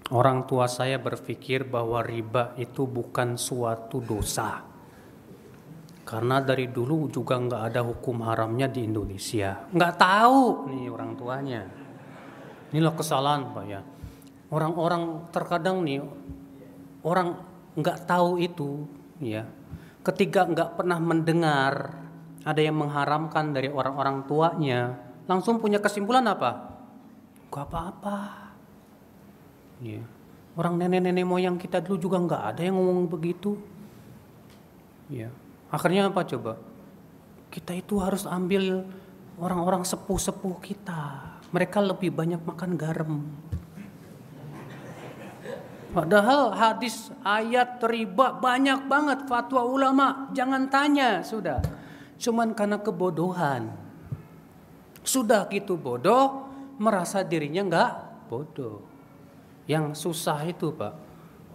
Orang tua saya berpikir bahwa riba itu bukan suatu dosa. Karena dari dulu juga nggak ada hukum haramnya di Indonesia. Nggak tahu nih orang tuanya. Inilah kesalahan Pak ya. Orang-orang terkadang nih orang nggak tahu itu ya. Ketika nggak pernah mendengar ada yang mengharamkan dari orang-orang tuanya, langsung punya kesimpulan apa? Gak apa-apa Ya. Orang nenek-nenek moyang kita dulu juga nggak ada yang ngomong begitu. Ya. Akhirnya apa coba? Kita itu harus ambil orang-orang sepuh-sepuh kita. Mereka lebih banyak makan garam. Padahal hadis ayat riba banyak banget fatwa ulama. Jangan tanya sudah. Cuman karena kebodohan. Sudah gitu bodoh, merasa dirinya nggak bodoh. Yang susah itu Pak,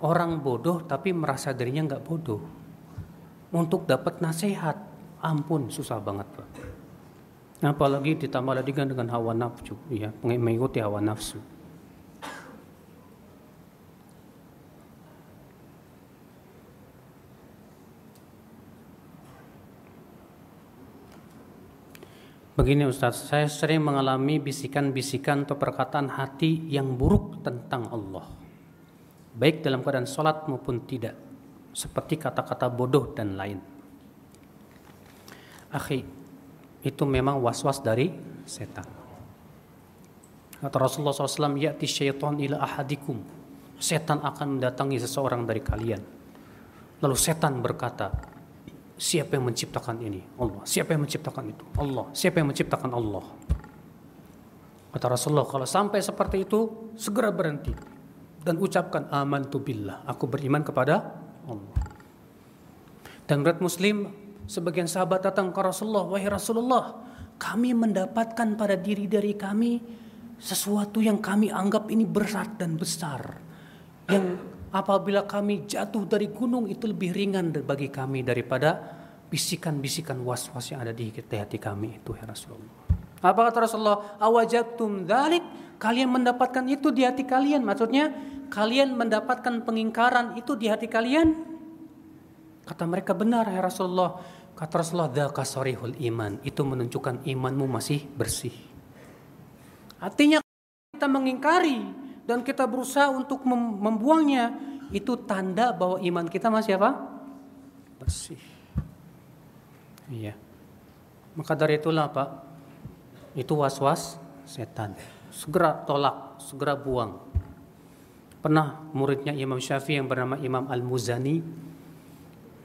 orang bodoh tapi merasa dirinya nggak bodoh. Untuk dapat nasihat, ampun susah banget Pak. Apalagi ditambah lagi dengan hawa nafsu, ya, mengikuti hawa nafsu. Begini Ustaz, saya sering mengalami bisikan-bisikan atau perkataan hati yang buruk tentang Allah. Baik dalam keadaan sholat maupun tidak. Seperti kata-kata bodoh dan lain. Akhi, itu memang was-was dari setan. Kata Rasulullah SAW, Ya'ti syaitan ila ahadikum. Setan akan mendatangi seseorang dari kalian. Lalu setan berkata, Siapa yang menciptakan ini? Allah. Siapa yang menciptakan itu? Allah. Siapa yang menciptakan Allah? Kata Rasulullah, kalau sampai seperti itu, segera berhenti. dan ucapkan amantu billah, aku beriman kepada Allah. Dan berat muslim, sebagian sahabat datang ke Rasulullah, wahai Rasulullah, kami mendapatkan pada diri dari kami sesuatu yang kami anggap ini berat dan besar. Yang apabila kami jatuh dari gunung itu lebih ringan bagi kami daripada bisikan-bisikan was-was yang ada di hati kami itu ya Rasulullah. Apa kata Rasulullah? Awajatum dalik kalian mendapatkan itu di hati kalian. Maksudnya kalian mendapatkan pengingkaran itu di hati kalian? Kata mereka benar ya Rasulullah. Kata Rasulullah, iman. Itu menunjukkan imanmu masih bersih. Artinya kita mengingkari dan kita berusaha untuk membuangnya, itu tanda bahwa iman kita masih apa? Bersih. Iya. Maka dari itulah Pak, itu was-was setan. Segera tolak, segera buang. Pernah muridnya Imam Syafi'i yang bernama Imam Al-Muzani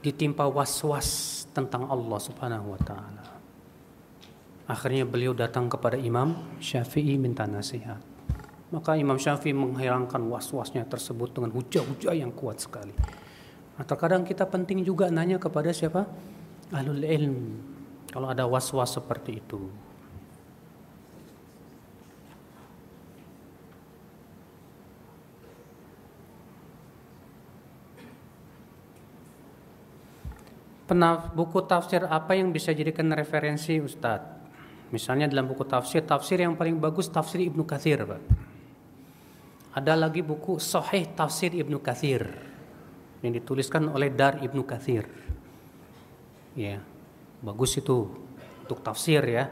ditimpa was-was tentang Allah Subhanahu wa taala. Akhirnya beliau datang kepada Imam Syafi'i minta nasihat. Maka Imam Syafi'i menghilangkan was-wasnya tersebut dengan hujah-hujah yang kuat sekali. Nah, terkadang kita penting juga nanya kepada siapa? Ahlul ilm. Kalau ada was-was seperti itu. Pernah buku tafsir apa yang bisa jadikan referensi Ustadz? Misalnya dalam buku tafsir, tafsir yang paling bagus tafsir Ibnu Kathir, Pak. Ada lagi buku Sahih Tafsir Ibnu Kathir yang dituliskan oleh Dar Ibnu Kathir. Ya, bagus itu untuk tafsir ya.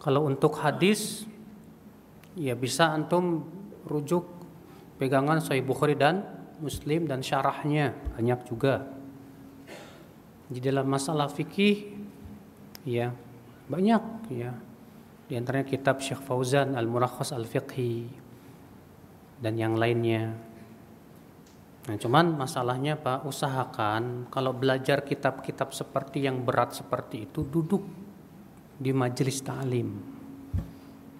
Kalau untuk hadis, ya bisa antum rujuk pegangan Sahih Bukhari dan Muslim dan syarahnya banyak juga di dalam masalah fikih ya banyak ya di antaranya kitab Syekh Fauzan Al-Murakhas Al-Fiqhi dan yang lainnya Nah, cuman masalahnya Pak, usahakan kalau belajar kitab-kitab seperti yang berat seperti itu duduk di majelis ta'lim.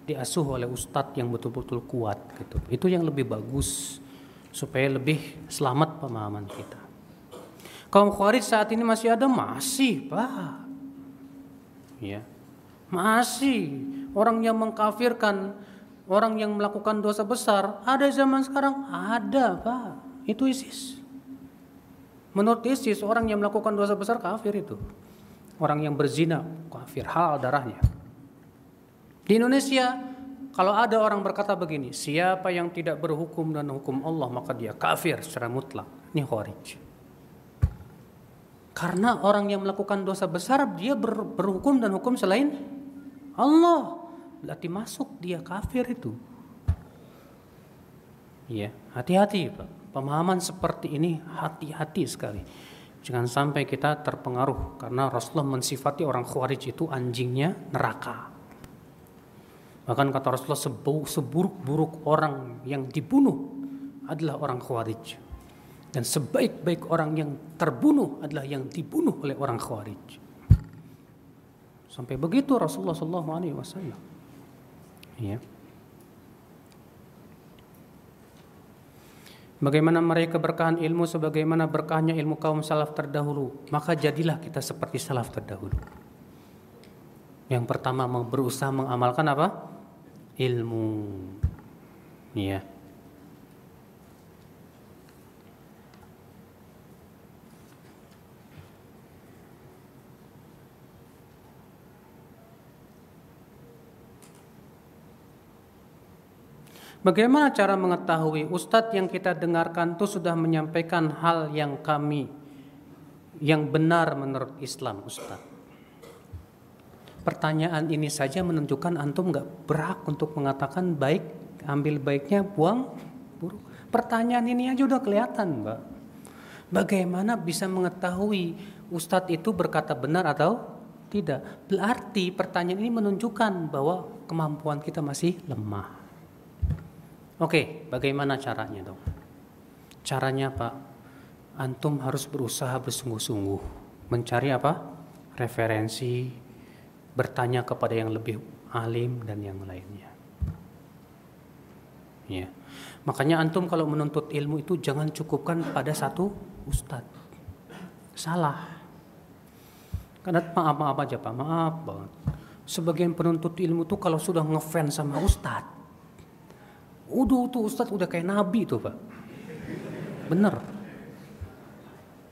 Diasuh oleh ustadz yang betul-betul kuat gitu. Itu yang lebih bagus supaya lebih selamat pemahaman kita. Kaum Khawarij saat ini masih ada? Masih, Pak. Ya. Masih orang yang mengkafirkan, orang yang melakukan dosa besar, ada zaman sekarang? Ada, Pak. Itu ISIS. Menurut ISIS, orang yang melakukan dosa besar kafir itu. Orang yang berzina, kafir, hal darahnya. Di Indonesia, kalau ada orang berkata begini, siapa yang tidak berhukum dan hukum Allah, maka dia kafir secara mutlak. Ini khawarij. Karena orang yang melakukan dosa besar dia ber, berhukum dan hukum selain Allah. Berarti masuk dia kafir itu. Iya, hati-hati Pak. Pemahaman seperti ini hati-hati sekali. Jangan sampai kita terpengaruh karena Rasulullah mensifati orang khawarij itu anjingnya neraka. Bahkan kata Rasulullah seburuk-buruk orang yang dibunuh adalah orang khawarij. Dan sebaik-baik orang yang terbunuh adalah yang dibunuh oleh orang Khawarij. Sampai begitu Rasulullah Wasallam. Ya. Bagaimana mereka berkahan ilmu sebagaimana berkahnya ilmu kaum salaf terdahulu, maka jadilah kita seperti salaf terdahulu. Yang pertama berusaha mengamalkan apa? Ilmu. Ya. Bagaimana cara mengetahui ustadz yang kita dengarkan itu sudah menyampaikan hal yang kami yang benar menurut Islam ustadz? Pertanyaan ini saja menunjukkan antum nggak berhak untuk mengatakan baik, ambil baiknya, buang buruk. Pertanyaan ini aja udah kelihatan, mbak. Bagaimana bisa mengetahui ustadz itu berkata benar atau tidak? Berarti pertanyaan ini menunjukkan bahwa kemampuan kita masih lemah. Oke, bagaimana caranya dong? Caranya Pak, antum harus berusaha bersungguh-sungguh mencari apa? Referensi, bertanya kepada yang lebih alim dan yang lainnya. Ya. Makanya antum kalau menuntut ilmu itu jangan cukupkan pada satu ustadz. Salah. Karena maaf maaf aja pak, maaf banget. Sebagian penuntut ilmu tuh kalau sudah ngefans sama ustadz, udah tuh ustadz udah kayak nabi tuh pak. Bener.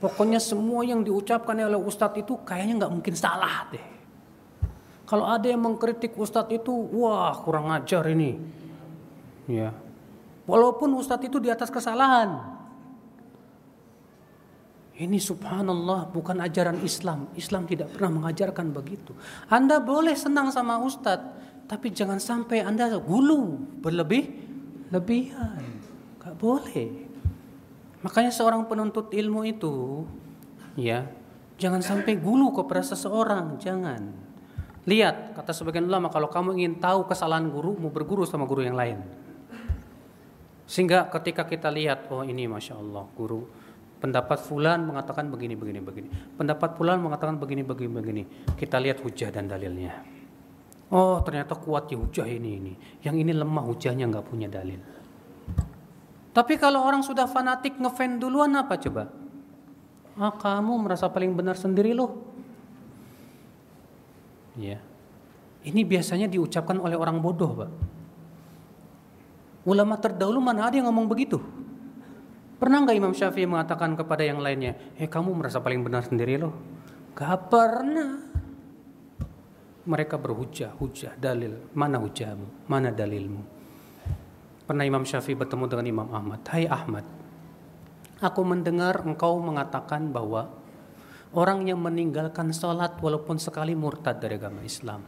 Pokoknya semua yang diucapkan oleh ustadz itu kayaknya nggak mungkin salah deh. Kalau ada yang mengkritik ustadz itu, wah kurang ajar ini. Ya, Walaupun ustadz itu di atas kesalahan. Ini subhanallah bukan ajaran Islam. Islam tidak pernah mengajarkan begitu. Anda boleh senang sama ustadz, tapi jangan sampai Anda gulu berlebih lebihan. Gak boleh. Makanya seorang penuntut ilmu itu ya, jangan sampai gulu kepada seseorang, jangan. Lihat, kata sebagian ulama kalau kamu ingin tahu kesalahan guru, mau berguru sama guru yang lain. Sehingga ketika kita lihat, oh ini masya Allah guru pendapat fulan mengatakan begini begini begini, pendapat fulan mengatakan begini begini begini. Kita lihat hujah dan dalilnya. Oh ternyata kuat ya hujah ini ini, yang ini lemah hujahnya nggak punya dalil. Tapi kalau orang sudah fanatik ngefan duluan apa coba? Ah kamu merasa paling benar sendiri loh. Ya. Ini biasanya diucapkan oleh orang bodoh, Pak. Ulama terdahulu mana ada yang ngomong begitu? Pernah nggak Imam Syafi'i mengatakan kepada yang lainnya, eh kamu merasa paling benar sendiri loh? Gak pernah. Mereka berhujah, hujah, dalil. Mana hujahmu? Mana dalilmu? Pernah Imam Syafi'i bertemu dengan Imam Ahmad. Hai Ahmad, aku mendengar engkau mengatakan bahwa orang yang meninggalkan sholat walaupun sekali murtad dari agama Islam.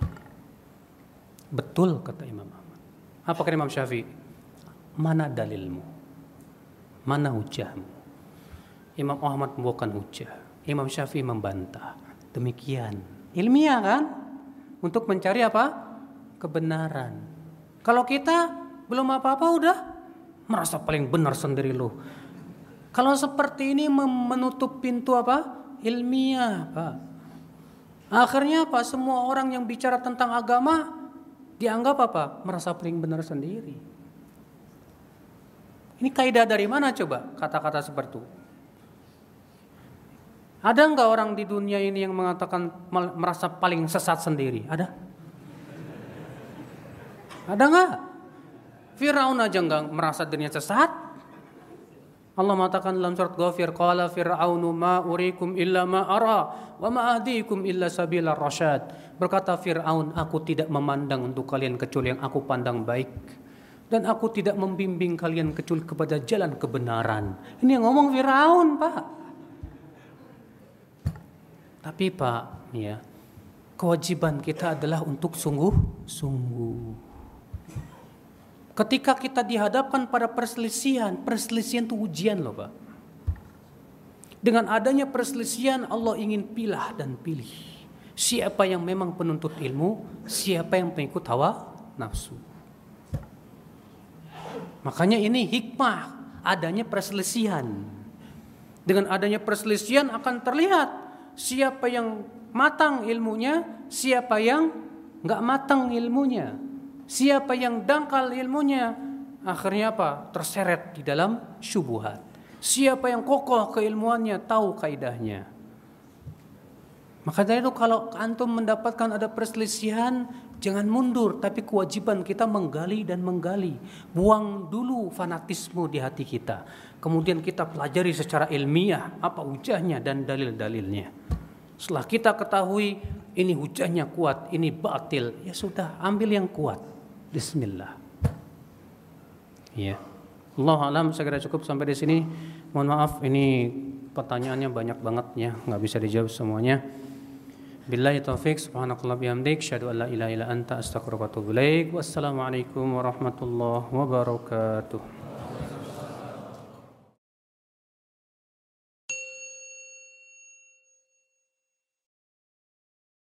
Betul kata Imam Ahmad. Apa kata Imam Syafi'i? Mana dalilmu? Mana hujahmu? Imam Ahmad membawakan hujah. Imam Syafi'i membantah. Demikian. Ilmiah kan? Untuk mencari apa? Kebenaran. Kalau kita belum apa-apa udah merasa paling benar sendiri loh. Kalau seperti ini menutup pintu apa? Ilmiah, Pak. Akhirnya apa? Semua orang yang bicara tentang agama dianggap apa? Merasa paling benar sendiri. Ini kaidah dari mana coba kata-kata seperti itu? Ada nggak orang di dunia ini yang mengatakan merasa paling sesat sendiri? Ada? Ada nggak? Fir'aun aja nggak merasa dirinya sesat. Allah mengatakan dalam surat Ghafir, "Qala Fir'aunu ma urikum illa ma ara wa ma ahdikum illa sabila rasyad." Berkata Fir'aun, "Aku tidak memandang untuk kalian kecuali yang aku pandang baik." dan aku tidak membimbing kalian kecuali kepada jalan kebenaran. Ini yang ngomong Firaun, Pak. Tapi Pak, ya, kewajiban kita adalah untuk sungguh-sungguh. Ketika kita dihadapkan pada perselisihan, perselisihan itu ujian loh, Pak. Dengan adanya perselisihan Allah ingin pilah dan pilih. Siapa yang memang penuntut ilmu, siapa yang pengikut hawa nafsu. Makanya ini hikmah adanya perselisihan. Dengan adanya perselisihan akan terlihat siapa yang matang ilmunya, siapa yang nggak matang ilmunya, siapa yang dangkal ilmunya, akhirnya apa? Terseret di dalam syubuhat. Siapa yang kokoh keilmuannya, tahu kaidahnya. Maka dari itu kalau antum mendapatkan ada perselisihan, Jangan mundur, tapi kewajiban kita menggali dan menggali. Buang dulu fanatisme di hati kita. Kemudian kita pelajari secara ilmiah apa hujahnya dan dalil-dalilnya. Setelah kita ketahui ini hujahnya kuat, ini batil, ya sudah ambil yang kuat. Bismillah. Ya. Allah alam segera cukup sampai di sini. Mohon maaf ini pertanyaannya banyak banget ya, nggak bisa dijawab semuanya. Billahi taufik subhanakallah bihamdik syahadu an la ilaha illa anta astaghfiruka wa atubu. Wassalamualaikum warahmatullahi wabarakatuh.